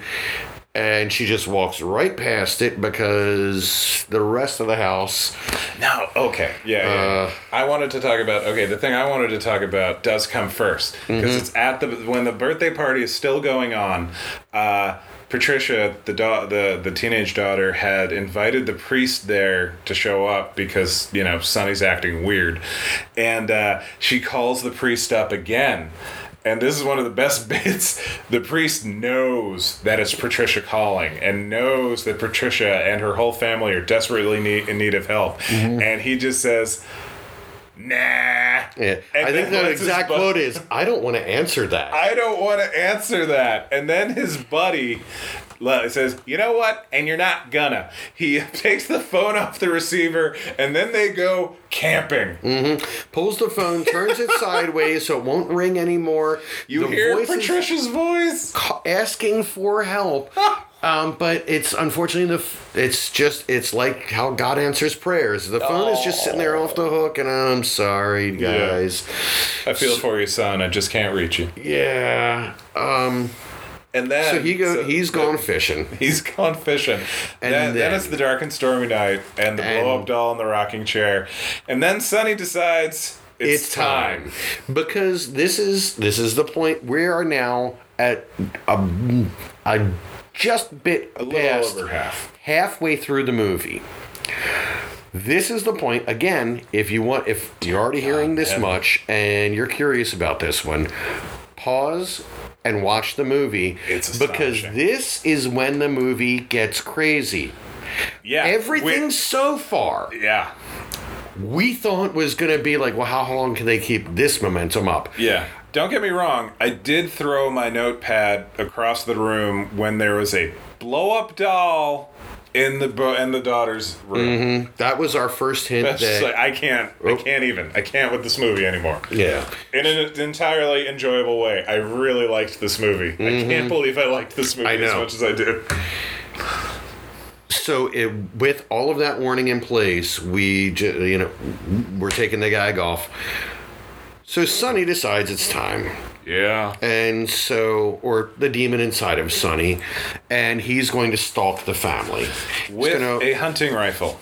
and she just walks right past it because the rest of the house. No, okay, yeah. yeah, Uh. I wanted to talk about. Okay, the thing I wanted to talk about does come first because Mm-hmm. it's at the when the birthday party is still going on. Uh, Patricia, the da- the the teenage daughter, had invited the priest there to show up because you know Sonny's acting weird, and uh, she calls the priest up again. And this is one of the best bits. The priest knows that it's Patricia calling and knows that Patricia and her whole family are desperately need, in need of help. Mm-hmm. And he just says, nah. Yeah. And I think the exact bu- quote is, "I don't want to answer that." I don't want to answer that. And then his buddy le- says, you know what? And you're not gonna. He takes the phone off the receiver and then they go camping. Pulls the phone, turns it sideways so it won't ring anymore. You the hear voice Patricia's voice? asking for help. Um, but it's unfortunately the f- it's just it's like how God answers prayers. The phone is just sitting there off the hook, and I'm sorry, guys. I feel for you, son. I just can't reach you. Yeah. Um. And then So he go. so- he's gone fishing. He's gone fishing. And then, then then- it's the dark and stormy night, and the blow up doll in the rocking chair, and then Sonny decides it's, It's time because this is this is the point. We are now at a, a just bit A little past over half. halfway through the movie. This is the point again. If you want, if you're already hearing this much and you're curious about this one, pause and watch the movie It's because this is when the movie gets crazy. Yeah, Everything so far yeah, we thought was going to be like, well, how long can they keep this momentum up? yeah. Don't get me wrong. I did throw my notepad across the room when there was a blow up doll in the bo- in the daughter's room. That was our first hint That's that. like, I can't. Oh. I can't even. I can't with this movie anymore. yeah. In an entirely enjoyable way. I really liked this movie. I can't believe I liked this movie Mm-hmm. As much as I did. So it, with all of that warning in place, we you know we're taking the gag off. So Sonny decides it's time. Yeah. And so, or the demon inside of Sonny, and he's going to stalk the family. With gonna- a hunting rifle.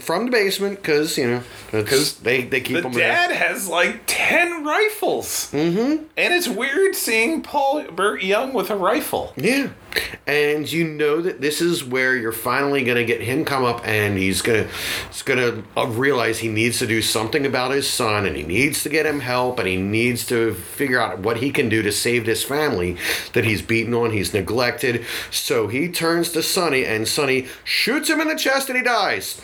from the basement, because, you know, because they, they keep The them dad has like 10 rifles. Mm-hmm. And it's weird seeing Paul Burt Young with a rifle. Yeah. And you know that this is where you're finally going to get him come up and he's going to he's going to realize he needs to do something about his son and he needs to get him help and he needs to figure out what he can do to save this family that he's beaten on, he's neglected. So he turns to Sonny and Sonny shoots him in the chest and he dies.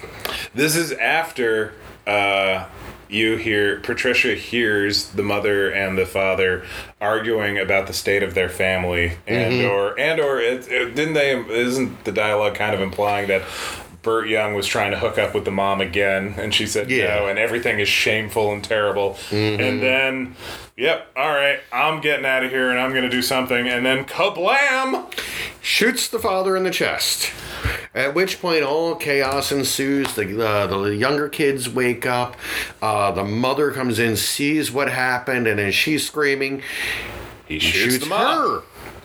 This is after uh, you hear Patricia hears the mother and the father arguing about the state of their family, and mm-hmm. or and or it, it- didn't they? Isn't the dialogue kind of implying that? Burt Young was trying to hook up with the mom again, and she said Yeah. no, and everything is shameful and terrible. And then, yep, all right, I'm getting out of here, and I'm gonna do something, and then kablam! shoots the father in the chest. At which point, all chaos ensues. The uh, the younger kids wake up. Uh, the mother comes in, sees what happened, and as she's screaming, He shoots, shoots her.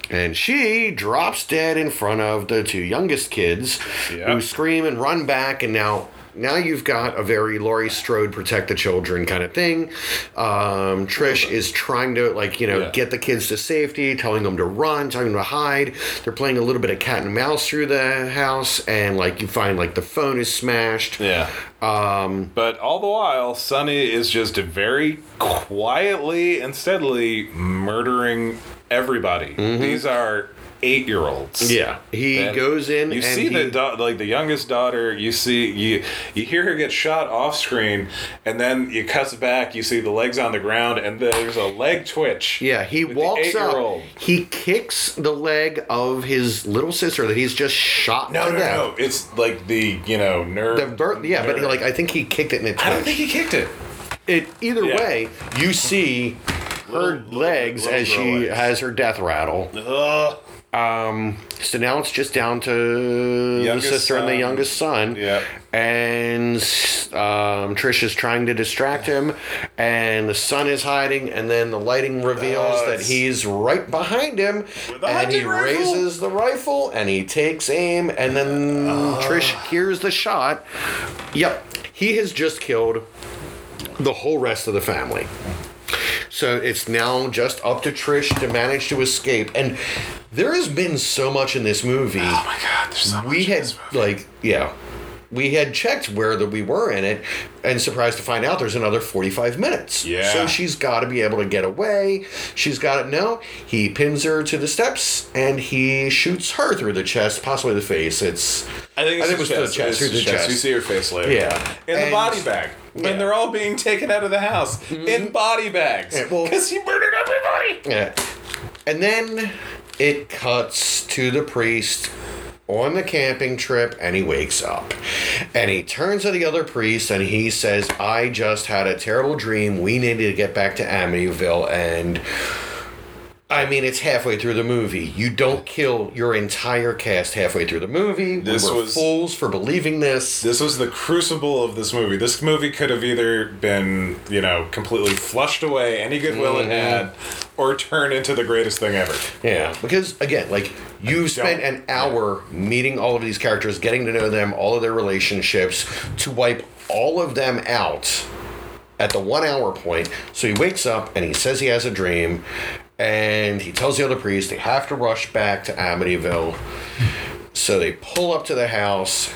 And she drops dead in front of the two youngest kids, Yep. who scream and run back. And now, now you've got a very Laurie Strode protect the children kind of thing. Um, Trish is trying to like you know Yeah. get the kids to safety, telling them to run, telling them to hide. They're playing a little bit of cat and mouse through the house, and like you find like the phone is smashed. Yeah. Um, But all the while, Sonny is just very quietly and steadily murdering everybody. These are eight year olds. Mm-hmm. yeah, he And goes in. You and see he, the da- like the youngest daughter. You see you you hear her get shot off screen, and then you cuts back. You see the legs on the ground, and there's a leg twitch. Yeah, he walks up. He kicks the leg of his little sister that he's just shot No, no, death. no. It's like the you know nerve. The birth, yeah, but like I think he kicked it in its I don't think he kicked it. It either Yeah. way, you see her Little- legs little as she legs. has her death rattle. Ugh. Um, so now it's just down to Youngest the sister and the youngest son. Yep. And um, Trish is trying to distract him, and the son is hiding, and then the lighting reveals that he's right behind him, and he rifle? raises the rifle and he takes aim, and then Ah. Trish hears the shot. Yep, he has just killed the whole rest of the family. So it's now just up to Trish to manage to escape. And there has been so much in this movie. Oh my god, there's so much. we had like yeah. We had checked where that we were in it, and surprised to find out there's another 45 minutes. Yeah. So she's got to be able to get away. She's got it. No, he pins her to the steps, and he shoots her through the chest, possibly the face. It's I think, it's I think it was the the chest. chest, through the chest. chest. You see her face later. Yeah. In the body bag. Yeah. Mm-hmm. they're all being taken out of the house. In body bags. Yeah, well- Because he murdered everybody. Yeah. And then it cuts to the priest on the camping trip and he wakes up. And he turns to the other priest and he says, I just had a terrible dream. We needed to get back to Amityville. And I mean, it's halfway through the movie. You don't kill your entire cast halfway through the movie. This we were was- fools for believing this. This was the crucible of this movie. This movie could have either been, you know, completely flushed away, any goodwill Mm-hmm. it had, or turned into the greatest thing ever. Yeah, because again, like you spent an hour meeting all of these characters, getting to know them, all of their relationships, to wipe all of them out at the one hour point. So he wakes up and he says he has a dream, and he tells the other priest they have to rush back to Amityville. So they pull up to the house.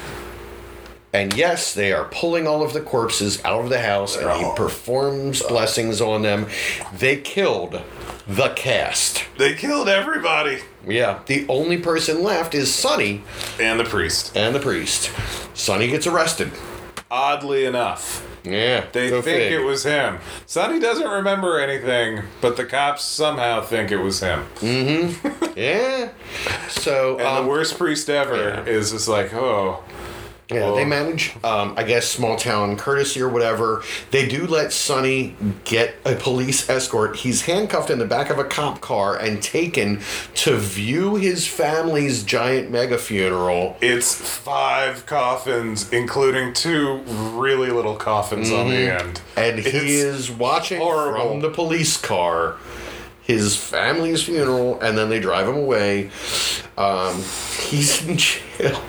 And yes, they are pulling all of the corpses out of the house, and he oh. performs blessings on them. They killed the cast. They killed everybody. Yeah, the only person left is Sonny And the priest. and the priest. Sonny gets arrested. Oddly enough. Yeah. They think fig. it was him. Sonny doesn't remember anything, but the cops somehow think it was him. Mm-hmm. yeah. So And um, the worst priest ever yeah. is just like, oh, Yeah, Well- they manage, um, I guess, small town courtesy or whatever. They do let Sonny get a police escort. He's handcuffed in the back of a cop car and taken to view his family's giant mega funeral. it's five coffins, including two really little coffins on the end. And he It's is watching horrible. from the police car his family's funeral, and then they drive him away. Um, he's in jail.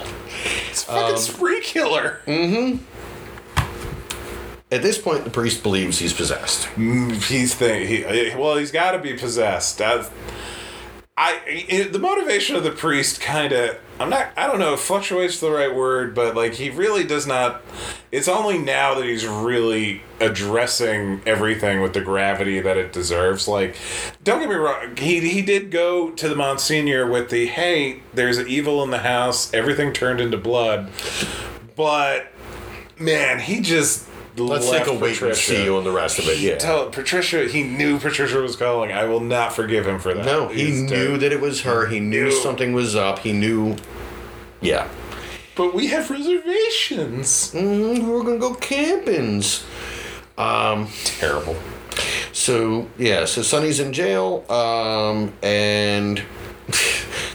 It's Um, fucking spree killer. Mm-hmm. At this point, the priest believes he's possessed. Mm, he's think he uh, well, he's got to be possessed. That's, I it, the motivation of the priest kind of I'm not I don't know if fluctuates the right word, but like he really does not. It's only now that he's really addressing everything with the gravity that it deserves. Like, don't get me wrong, he he did go to the Monsignor with the hey, there's evil in the house, everything turned into blood, but man, he just. Let's take a wait and see on the rest of it. Yeah. Tell Patricia he knew Patricia was calling. I will not forgive him for that. No, he He's knew dead. that it was her. He knew Knew. something was up. He knew. Yeah. But we have reservations. Mm, we're gonna go campings. Terrible. So yeah, so Sonny's in jail, um, and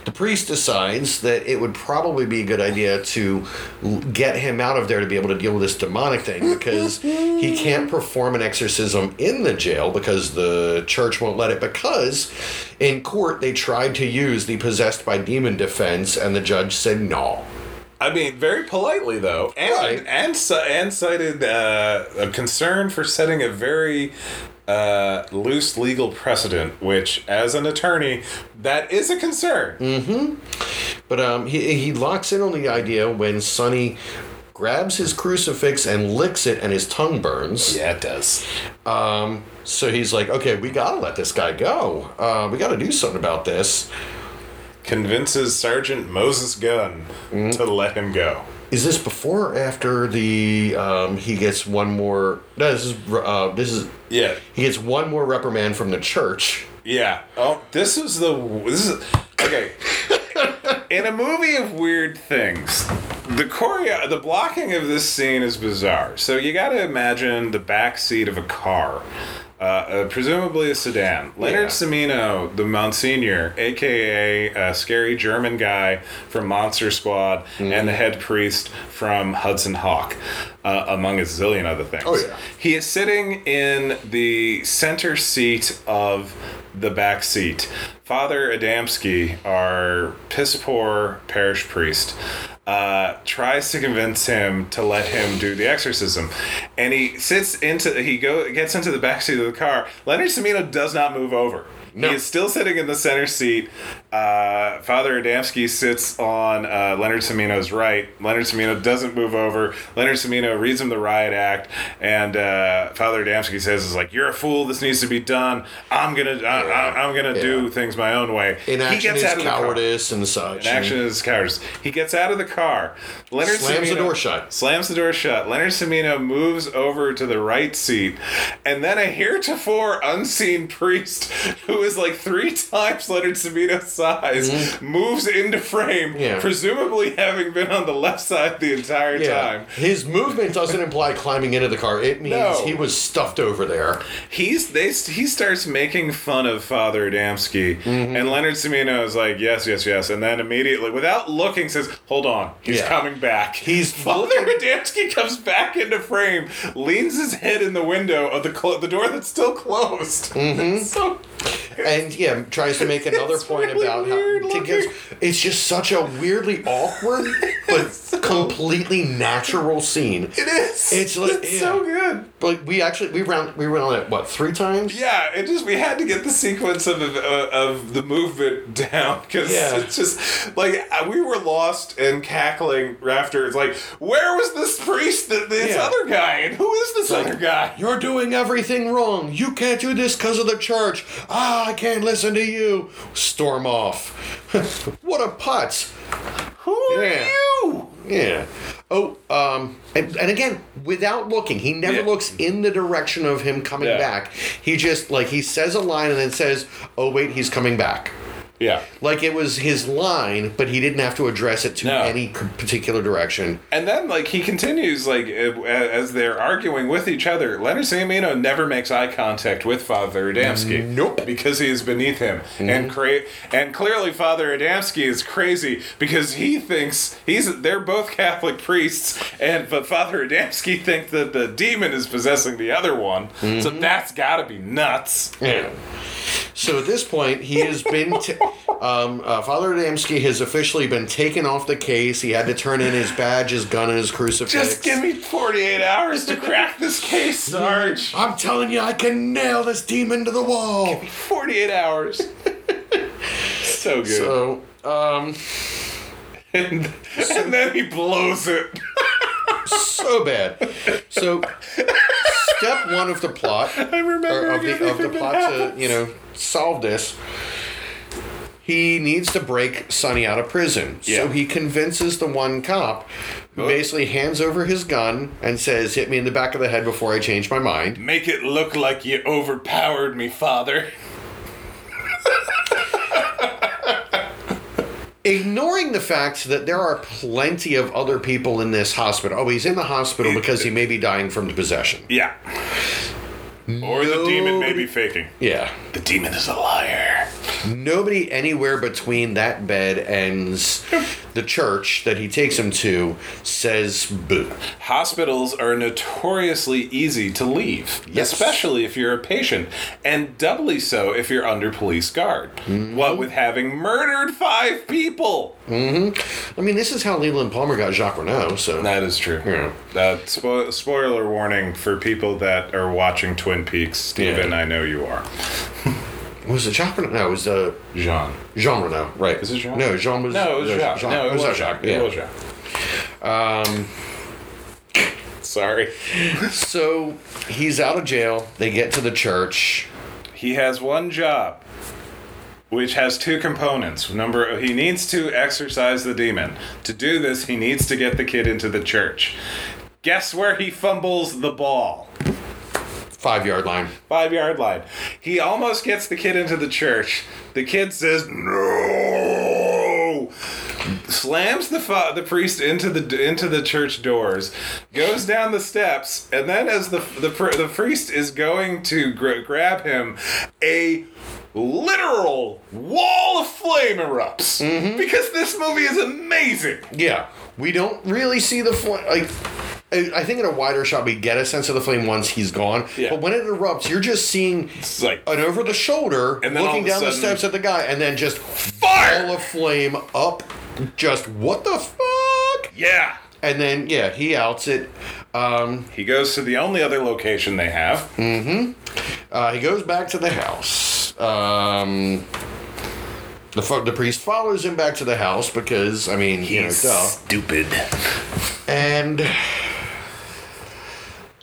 the priest decides that it would probably be a good idea to get him out of there to be able to deal with this demonic thing because he can't perform an exorcism in the jail because the church won't let it. Because in court they tried to use the possessed by demon defense, and the judge said no. I mean, very politely though, and Right. and and cited uh, a concern for setting a very uh, loose legal precedent, which, as an attorney, that is a concern. Mm. But um, he, he locks in on the idea when Sonny grabs his crucifix and licks it and his tongue burns. Yeah, it does. Um, so he's like, okay, we gotta let this guy go. Uh, we gotta do something about this. Convinces Sergeant Moses Gunn Mm-hmm. to let him go. Is this before or after the um, he gets one more? No, this is uh, this is Yeah, he gets one more reprimand from the church. Yeah. Oh, this is the this is okay. In a movie of weird things, the choreo, the blocking of this scene is bizarre. So you got to imagine the back seat of a car. Uh, uh, presumably a sedan. Leonard Yeah. Cimino, the Monsignor, aka a scary German guy from Monster Squad, and the head priest from Hudson Hawk, uh, among a zillion other things. Oh, yeah. He is sitting in the center seat of the back seat. Father Adamski, our piss poor parish priest, uh, tries to convince him to let him do the exorcism, and he sits into he go gets into the back seat of the car. Leonard Cimino does not move over. No. He is still sitting in the center seat. Uh, Father Adamski sits on uh, Leonard Cimino's right. Leonard Cimino doesn't move over. Leonard Cimino reads him the riot act, and uh, Father Adamski says, "Is like you're a fool. This needs to be done. I'm gonna, I, I, I'm gonna do things my own way." Inaction is cowardice and such. Inaction is cowardice. He gets out of the car. Leonard Slams the door shut. Slams the door shut. Leonard Cimino moves over to the right seat, and then a heretofore unseen priest, who is like three times Leonard Cimino's size, moves into frame, Mm-hmm. Yeah. presumably having been on the left side the entire Yeah. time. His movement doesn't imply climbing into the car. It means No. he was stuffed over there. He's they he starts making fun of Father Adamski, Mm-hmm. and Leonard Cimino is like, yes, yes, yes, and then immediately, without looking, says, "Hold on, he's Yeah. coming back." He's Father Adamski comes back into frame, leans his head in the window of the clo- the door that's still closed. Mm-hmm. so and yeah, tries to make another It's point really about how to get, it's just such a weirdly awkward but completely natural scene. it is. It's like- it's yeah. so good. But we actually we round we went on it what three times? Yeah, it just we had to get the sequence of uh, of the movement down because Yeah. it's just like uh, we were lost and cackling after. It's like, where was this priest, th- this Yeah. other guy, and who is this other guy? You're doing everything wrong. You can't do this because of the church. Ah, I can't listen to you. Storm off. what a putz. Who are Yeah. you? Yeah. Oh, um, and, and again, without looking, he never Yeah. looks in the direction of him coming Yeah. back. He just like he says a line and then says, "Oh wait, he's coming back." Yeah. Like it was his line, but he didn't have to address it to No. any particular direction. And then, like, he continues, like, as they're arguing with each other. Leonard Cimino never makes eye contact with Father Adamski. Nope. Because he is beneath him. And mm-hmm. cra- and clearly, Father Adamski is crazy because he thinks he's. They're both Catholic priests, and but Father Adamski thinks that the demon is possessing the other one. So mm-hmm. that's gotta be nuts. Yeah. So at this point, he has been. T- um, uh, Father Adamski has officially been taken off the case. He had to turn in his badge, his gun, and his crucifix. Just give me 48 hours to crack this case, Sarge. I'm telling you, I can nail this demon to the wall. 48 hours. so good. So, um, and, and then he blows it. so bad. So, step one of the plot, I remember of the of the plot to you know solve this. He needs to break Sonny out of prison. Yeah. So he convinces the one cop who oh. basically hands over his gun and says, Hit me in the back of the head before I change my mind. Make it look like you overpowered me, father. Ignoring the fact that there are plenty of other people in this hospital. Oh, he's in the hospital because he may be dying from the possession. Yeah. Or the demon may be faking. Yeah. The demon is a liar. Nobody anywhere between that bed and the church that he takes him to says boo. Hospitals are notoriously easy to leave, Yes. especially if you're a patient, and doubly so if you're under police guard. What with having murdered five people? I mean, this is how Leland Palmer got Jacques Renault, so. That is true. Yeah. Uh, spo- spoiler warning for people that are watching Twin Peaks. Steven, Yeah. I know you are. Was it Jacques Renault? No, it was uh, Jean. Jean Renault, right. Is it Jean? No, Jean was. No, it was uh, Jacques. No, it was not Jacques. Yeah. It was Jacques. Um. Sorry. So he's out of jail. They get to the church. He has one job, which has two components. Number, he needs to exorcise the demon. To do this, he needs to get the kid into the church. Guess where he fumbles the ball? Five yard line. Five yard line. He almost gets the kid into the church. The kid says no. Slams the fa- the priest into the into the church doors, goes down the steps, and then as the the, the priest is going to gra- grab him, a literal wall of flame erupts mm-hmm. because this movie is amazing. Yeah. We don't really see the flame. Like, I I think in a wider shot, we get a sense of the flame once he's gone. Yeah. But when it erupts, you're just seeing It's like an over the shoulder, And then looking down the steps at the guy, and then just Fire! ball of flame up. Just what the fuck? yeah. And then yeah, he outs it. Um, He goes to the only other location they have. Mm-hmm. Uh, he goes back to the house. Um, the fo- the priest follows him back to the house because I mean you know duh. stupid. And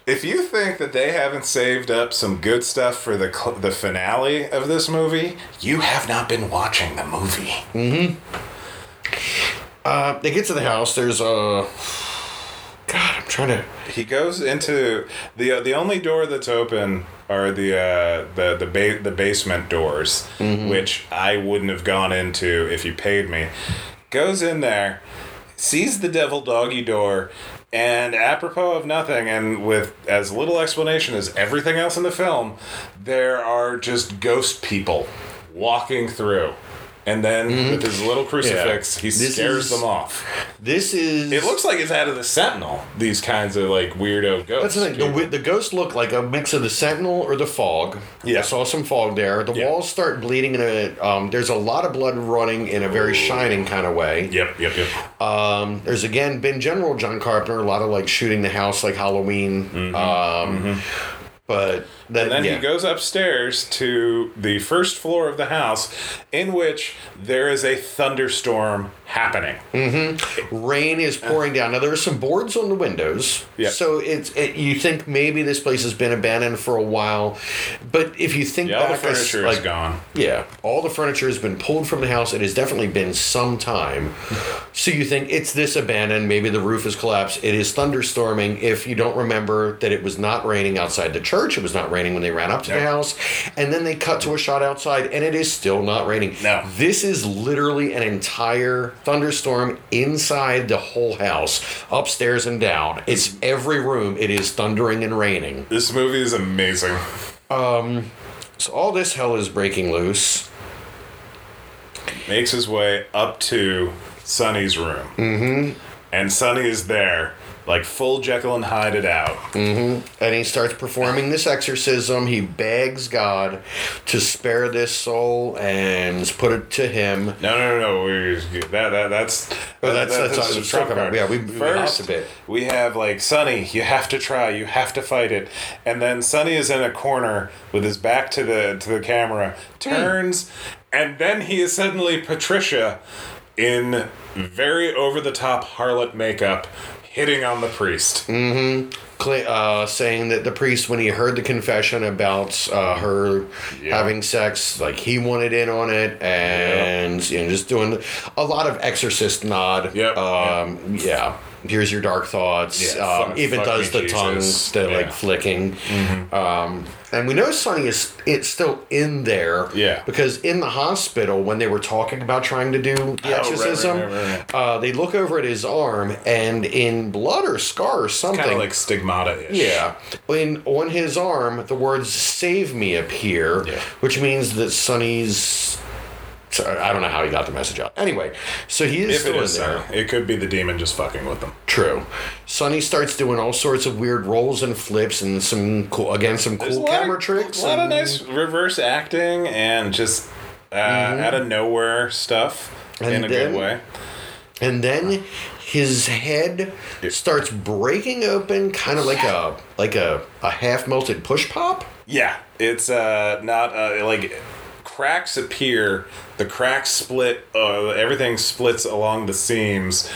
If you think that they haven't saved up some good stuff for the cl- the finale of this movie, you have not been watching the movie. Mm. Uh, they get to the house. There's a God. I'm trying to. He goes into the the only door that's open are the uh, the the ba- the basement doors, which I wouldn't have gone into if you paid me. Goes in there, sees the devil doggy door, and apropos of nothing, and with as little explanation as everything else in the film, there are just ghost people walking through. And then with his little crucifix, he This scares is- them off. This is. It looks like it's out of the Sentinel. These kinds of like weirdo That's ghosts. the thing. The, the ghosts look like a mix of the Sentinel or the Fog. Yeah. I saw some fog there. The Yeah. walls start bleeding in a. Um, there's a lot of blood running in a very shining kind of way. Yep, yep, yep. Um, there's again been general John Carpenter. A lot of like shooting the house like Halloween. Mm-hmm. Um, But then, And then yeah. he goes upstairs to the first floor of the house, in which there is a thunderstorm happening. Mm-hmm. rain is uh. pouring down. Now there are some boards on the windows, Yeah. so it's it, you think maybe this place has been abandoned for a while, but if you think Yeah, all the back, furniture is gone. Yeah, all the furniture has been pulled from the house. It has definitely been some time. So you think it's this abandoned, maybe the roof has collapsed. It is thunderstorming. If you don't remember that it was not raining outside the church, it was not raining when they ran up to the house. And then they cut to a shot outside and it is still not raining. No. This is literally an entire thunderstorm inside the whole house, upstairs and down. It's every room. It is thundering and raining. This movie is amazing. Um, So all this hell is breaking loose. Makes his way up to Sonny's room. Mm-hmm. And Sonny is there, like full Jekyll and Hyde it out. Mm-hmm. and he starts performing this exorcism. He begs God to spare this soul and put it to him. No, no, no, no. That, that, that's. Oh, that's- that- that's what I the was talking about. part. Yeah, we- we First, a bit. we have like Sonny. You have to try. You have to fight it. And then Sonny is in a corner with his back to the to the camera, turns, and then he is suddenly Patricia in very over the top harlot makeup, hitting on the priest. Cla uh, saying that the priest, when he heard the confession about uh, her Yeah. having sex, like he wanted in on it, and you know, just doing a lot of exorcist nod. Yep, Um, yeah. Here's your dark thoughts. Yeah, um, fuck- even fuck does the tongue, Jesus. the Yeah. Mm-hmm. like flicking. Um, and we know Sonny is it's still in there. Yeah. Because in the hospital, when they were talking about trying to do the Oh, right, exorcism, right, right, Uh, they look over at his arm, and in blood or scar or something. Kind of like stigmata. Yeah. In on his arm, the words "Save me" appear, Yeah. which means that Sonny's. I don't know how he got the message out. Anyway, so he is If it still is in there. It could be the demon just fucking with them. True. Sonny starts doing all sorts of weird rolls and flips and some cool again some There's cool a lot camera of, tricks. A lot of and- nice reverse acting and just uh, out of nowhere stuff And in a then- good way. And then his head starts breaking open, kind of like a like a, a half melted push pop. Yeah, it's uh, not uh, like cracks appear. The cracks split. Uh, everything splits along the seams,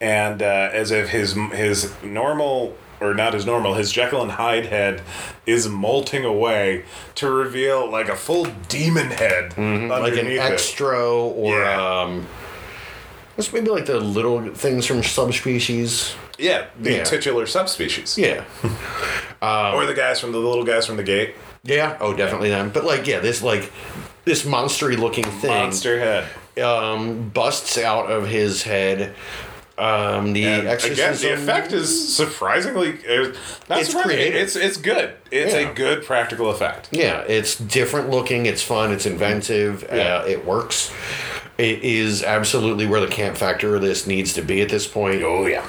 and uh, as if his his normal. Or not as normal. His Jekyll and Hyde head is molting away to reveal like a full demon head Mm-hmm. like an it. extra or Yeah. um it's maybe like the little things from subspecies Yeah, the Yeah. titular subspecies. yeah or the guys from the little guys from the gate. Yeah oh definitely them but like yeah this like this monstery looking thing Monster head. um busts out of his head um the And exorcism again, the effect is surprisingly uh, not It's surprising. creative. It's it's good. It's Yeah. a good practical effect. Yeah, it's different looking. It's fun. It's inventive. Yeah. Uh, it works. It is absolutely where the camp factor of this needs to be at this point. Oh yeah.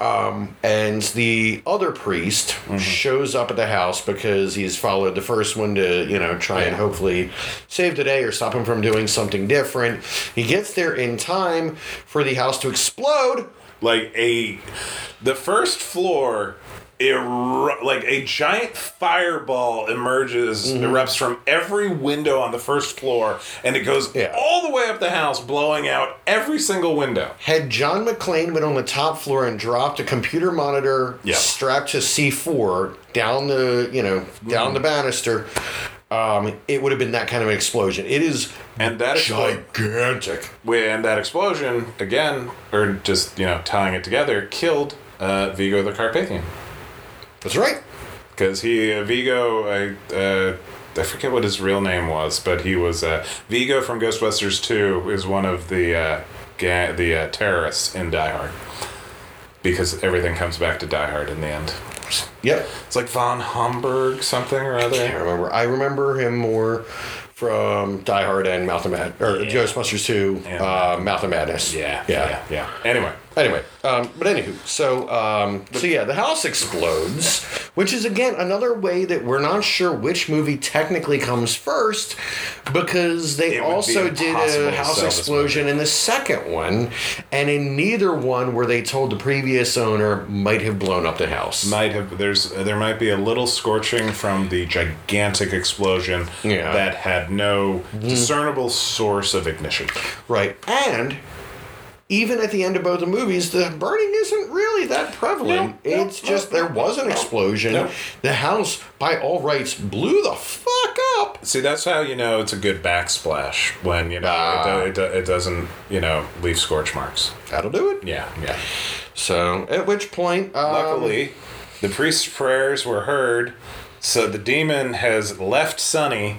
And the other priest Mm-hmm. shows up at the house because he's followed the first one to, you know, try and hopefully save the day or stop him from doing something different. He gets there in time for the house to explode. Like a the first floor eru- like a giant fireball emerges Mm-hmm. erupts from every window on the first floor and it goes Yeah. all the way up the house blowing out every single window. Had John McClane been on the top floor and dropped a computer monitor Yeah. strapped to C4 down the, you know, down the banister, um, it would have been that kind of an explosion. It is And that gigantic. and that explosion again or just, you know, tying it together killed uh, Vigo the Carpathian. That's right. because he uh, Vigo I uh, I forget what his real name was, but he was uh, Vigo from Ghostbusters Two is one of the uh, ga- the uh, terrorists in Die Hard because everything comes back to Die Hard in the end. Yep. It's like von Homburg something or other. I other. remember. I remember him more from Die Hard and Mouth of Mad or Ghostbusters 2, And uh, Mouth of Madness. Yeah, yeah. yeah, yeah. Anyway, Anyway, um, but anywho, so um, so yeah, the house explodes, which is again another way that we're not sure which movie technically comes first, because they It also did a house explosion in the second one, and in neither one were they told the previous owner might have blown up the house. might have there's there might be a little scorching from the gigantic explosion Yeah. that had no discernible source of ignition. Right. And even at the end of both the movies, the burning isn't really that prevalent. No, no, it's just no, there was an explosion. The house, by all rights, blew the fuck up. See, that's how you know it's a good backsplash when you know Ah. it, do, it, do, it doesn't you know leave scorch marks. That'll do it. Yeah, yeah. So, at which point, um, Luckily, the priest's prayers were heard, so the demon has left Sonny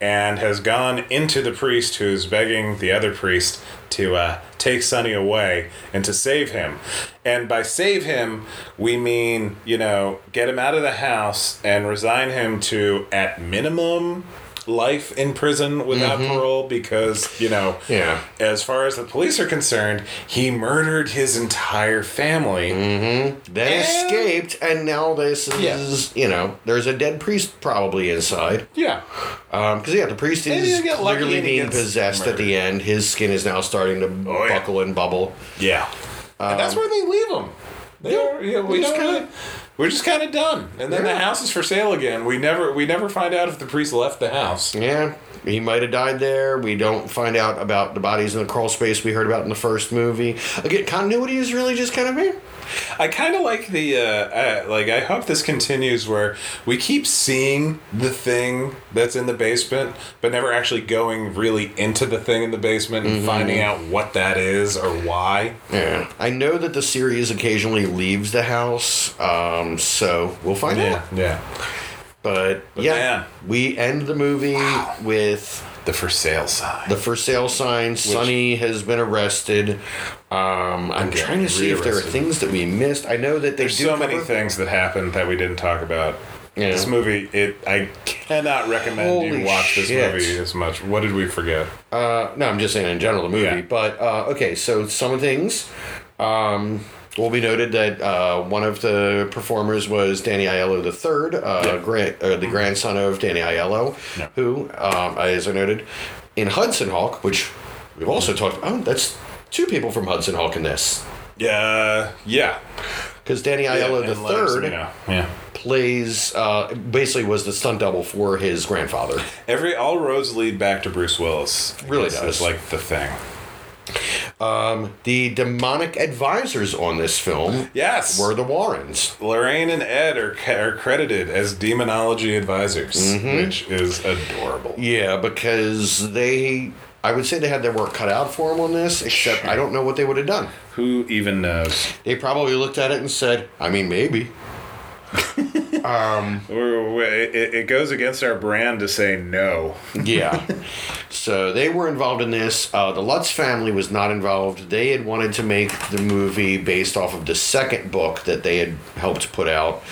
and has gone into the priest who's begging the other priest to uh, take Sonny away and to save him. And by save him, we mean, you know, get him out of the house and resign him to, at minimum, life in prison without mm-hmm. parole because, you know, Yeah. as far as the police are concerned, he murdered his entire family. Mm-hmm. then And- escaped, and now this is, you know, there's a dead priest probably inside. Yeah. Um, because, yeah, the priest is he'll get lucky clearly being possessed at the end. His skin is now starting to Oh, yeah. buckle and bubble. Yeah. and that's um, where they leave him. They are, yeah, we we just kinda- really, we're just kind of done. And then the house is for sale again. We never we never find out if the priest left the house. Yeah, he might have died there. We don't find out about the bodies in the crawl space we heard about in the first movie. Again, continuity is really just kind of me. I kind of like the uh, uh, like. I hope this continues where we keep seeing the thing that's in the basement, but never actually going really into the thing in the basement and finding out what that is or why. Yeah, I know that the series occasionally leaves the house, um, so we'll find out. yeah. But, yeah, man. we end the movie with The for sale sign. the for sale sign. Sonny has been arrested. Um, I'm trying to see if there are things that we missed. I know that they There's so many things that happened that we didn't talk about. Yeah. This movie, it I cannot recommend Holy you watch this movie as much. What did we forget? Uh, no, I'm just saying in general the movie. Yeah. But uh, okay, so some things um, will be noted that uh, one of the performers was Danny Aiello III, uh, grand, uh, the grandson of Danny Aiello, Yeah. who, um, as I noted, in Hudson Hawk, which we've also talked. Oh, that's two people from Hudson Hawk in this. Yeah, yeah. Because Danny Aiello Leonard III Cimino. Yeah. plays, uh, basically was the stunt double for his grandfather. Every all roads lead back to Bruce Willis. Really does. is like the thing. The demonic advisors on this film Yes. were the Warrens. Lorraine and Ed are, are credited as demonology advisors, Mm-hmm. which is adorable. Yeah, because they, I would say they had their work cut out for them on this, except I don't know what they would have done. Who even knows? They probably looked at it and said, I mean, maybe. We it, it goes against our brand to say no. Yeah. so they were involved in this. Uh, the Lutz family was not involved. They had wanted to make the movie based off of the second book that they had helped put out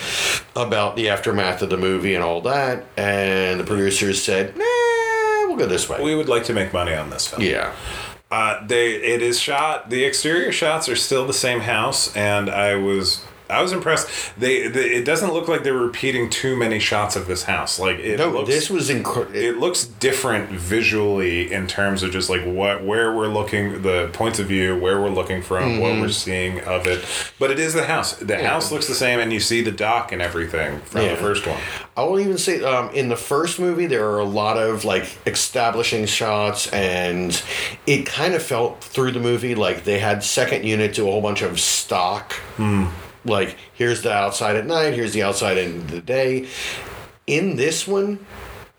about the aftermath of the movie and all that. And the producers said, nah, we'll go this way. We would like to make money on this film. yeah. Uh, they it is shot. The exterior shots are still the same house, and I was I was impressed. They, they it doesn't look like they're repeating too many shots of this house. Like it No, looks this was incredible. it looks different visually in terms of just like what where we're looking the points of view where we're looking from what Mm-hmm. we're seeing of it but it is the house the house looks the same and you see the dock and everything from Yeah. the first one I will even say, um, in the first movie, there are a lot of like establishing shots, and it kind of felt through the movie like they had second unit do a whole bunch of stock. Like, here's the outside at night, here's the outside in the day. In this one,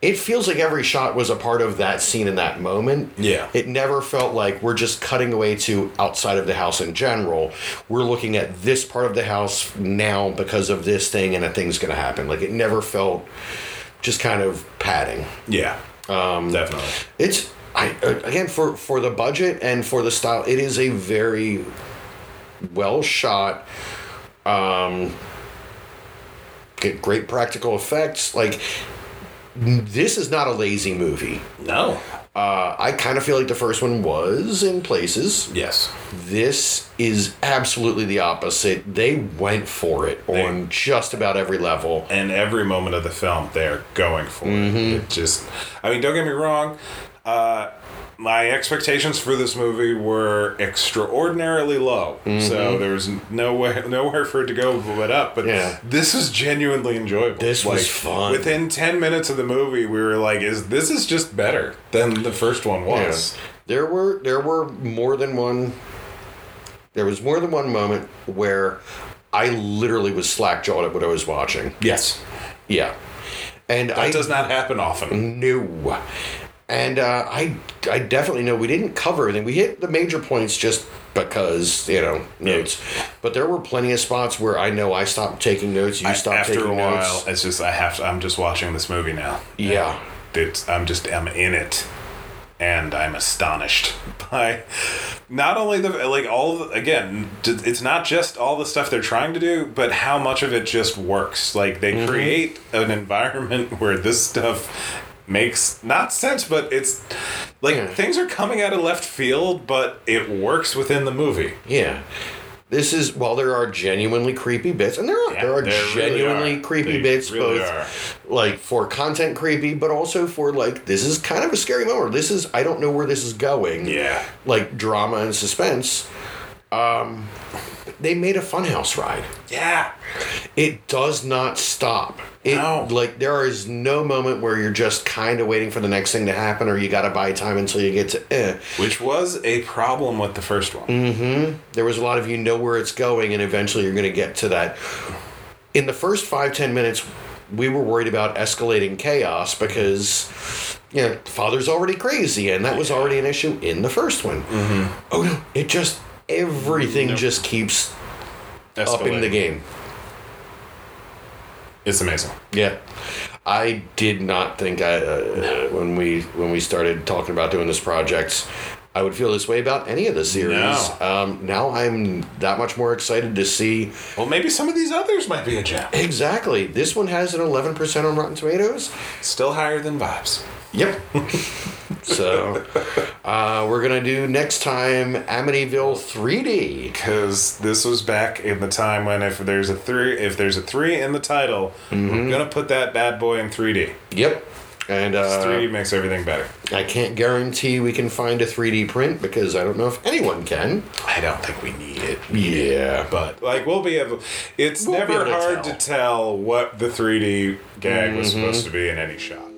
it feels like every shot was a part of that scene in that moment. Yeah. It never felt like we're just cutting away to outside of the house in general. We're looking at this part of the house now because of this thing and a thing's going to happen. Like it never felt just kind of padding. yeah um definitely It's I uh, again for for the budget and for the style, it is a very well shot um get great practical effects like this is not a lazy movie. No. Uh, I kind of feel like the first one was in places. Yes. This is absolutely the opposite. They went for it They- on just about every level. And every moment of the film, they're going for it. It just, I mean, don't get me wrong. Uh, my expectations for this movie were extraordinarily low, mm-hmm. so there was nowhere nowhere for it to go but up. But Yeah. this was genuinely enjoyable. This was fun. Within ten minutes of the movie, we were like, "Is this is just better than the first one was?" There were there were more than one. There was more than one moment where I literally was slack jawed at what I was watching. Yes, Yeah, and that I does not happen often. No. And uh, I, I definitely know we didn't cover everything. We hit the major points just because, you know, notes. But there were plenty of spots where I know I stopped taking notes. You I- stopped after taking a while, notes. it's just I have to. I'm just watching this movie now. Yeah. it's I'm just I'm in it, and I'm astonished by not only the like all the, again. It's not just all the stuff they're trying to do, but how much of it just works. Like they Mm-hmm. create an environment where this stuff makes not sense, but it's like Yeah. things are coming out of left field, but it works within the movie. Yeah. This is while there are genuinely creepy bits, and there are Yeah, there are there really genuinely are. creepy They bits, really both are. like for content creepy, but also for like this is kind of a scary moment. This is I don't know where this is going. Yeah. like drama and suspense. Um, they made a funhouse ride. Yeah. It does not stop. It No. like there is no moment where you're just kind of waiting for the next thing to happen, or you got to buy time until you get to. Eh. Which was a problem with the first one. Mm. There was a lot of you know where it's going, and eventually you're going to get to that. In the first five ten minutes, we were worried about escalating chaos because. You know, father's already crazy, and that was already an issue in the first one. Oh no! It just everything just keeps up in the game. It's amazing. Yeah, I did not think I uh, when we when we started talking about doing this project, I would feel this way about any of the series. No. Um, now I'm that much more excited to see Well, maybe some of these others might be a gem. exactly. This one has an 11 percent on Rotten Tomatoes. Still higher than Vibes. Yep. so uh, we're gonna do next time Amityville 3D. Because this was back in the time when if there's a three, if there's a three in the title, we're gonna put that bad boy in 3D. Yep. And uh, 3D makes everything better. I can't guarantee we can find a 3D print because I don't know if anyone can. I don't think we need it. Yeah. But like we'll be able, it's We'll never able to hard tell. to tell what the 3D gag was supposed to be in any shot.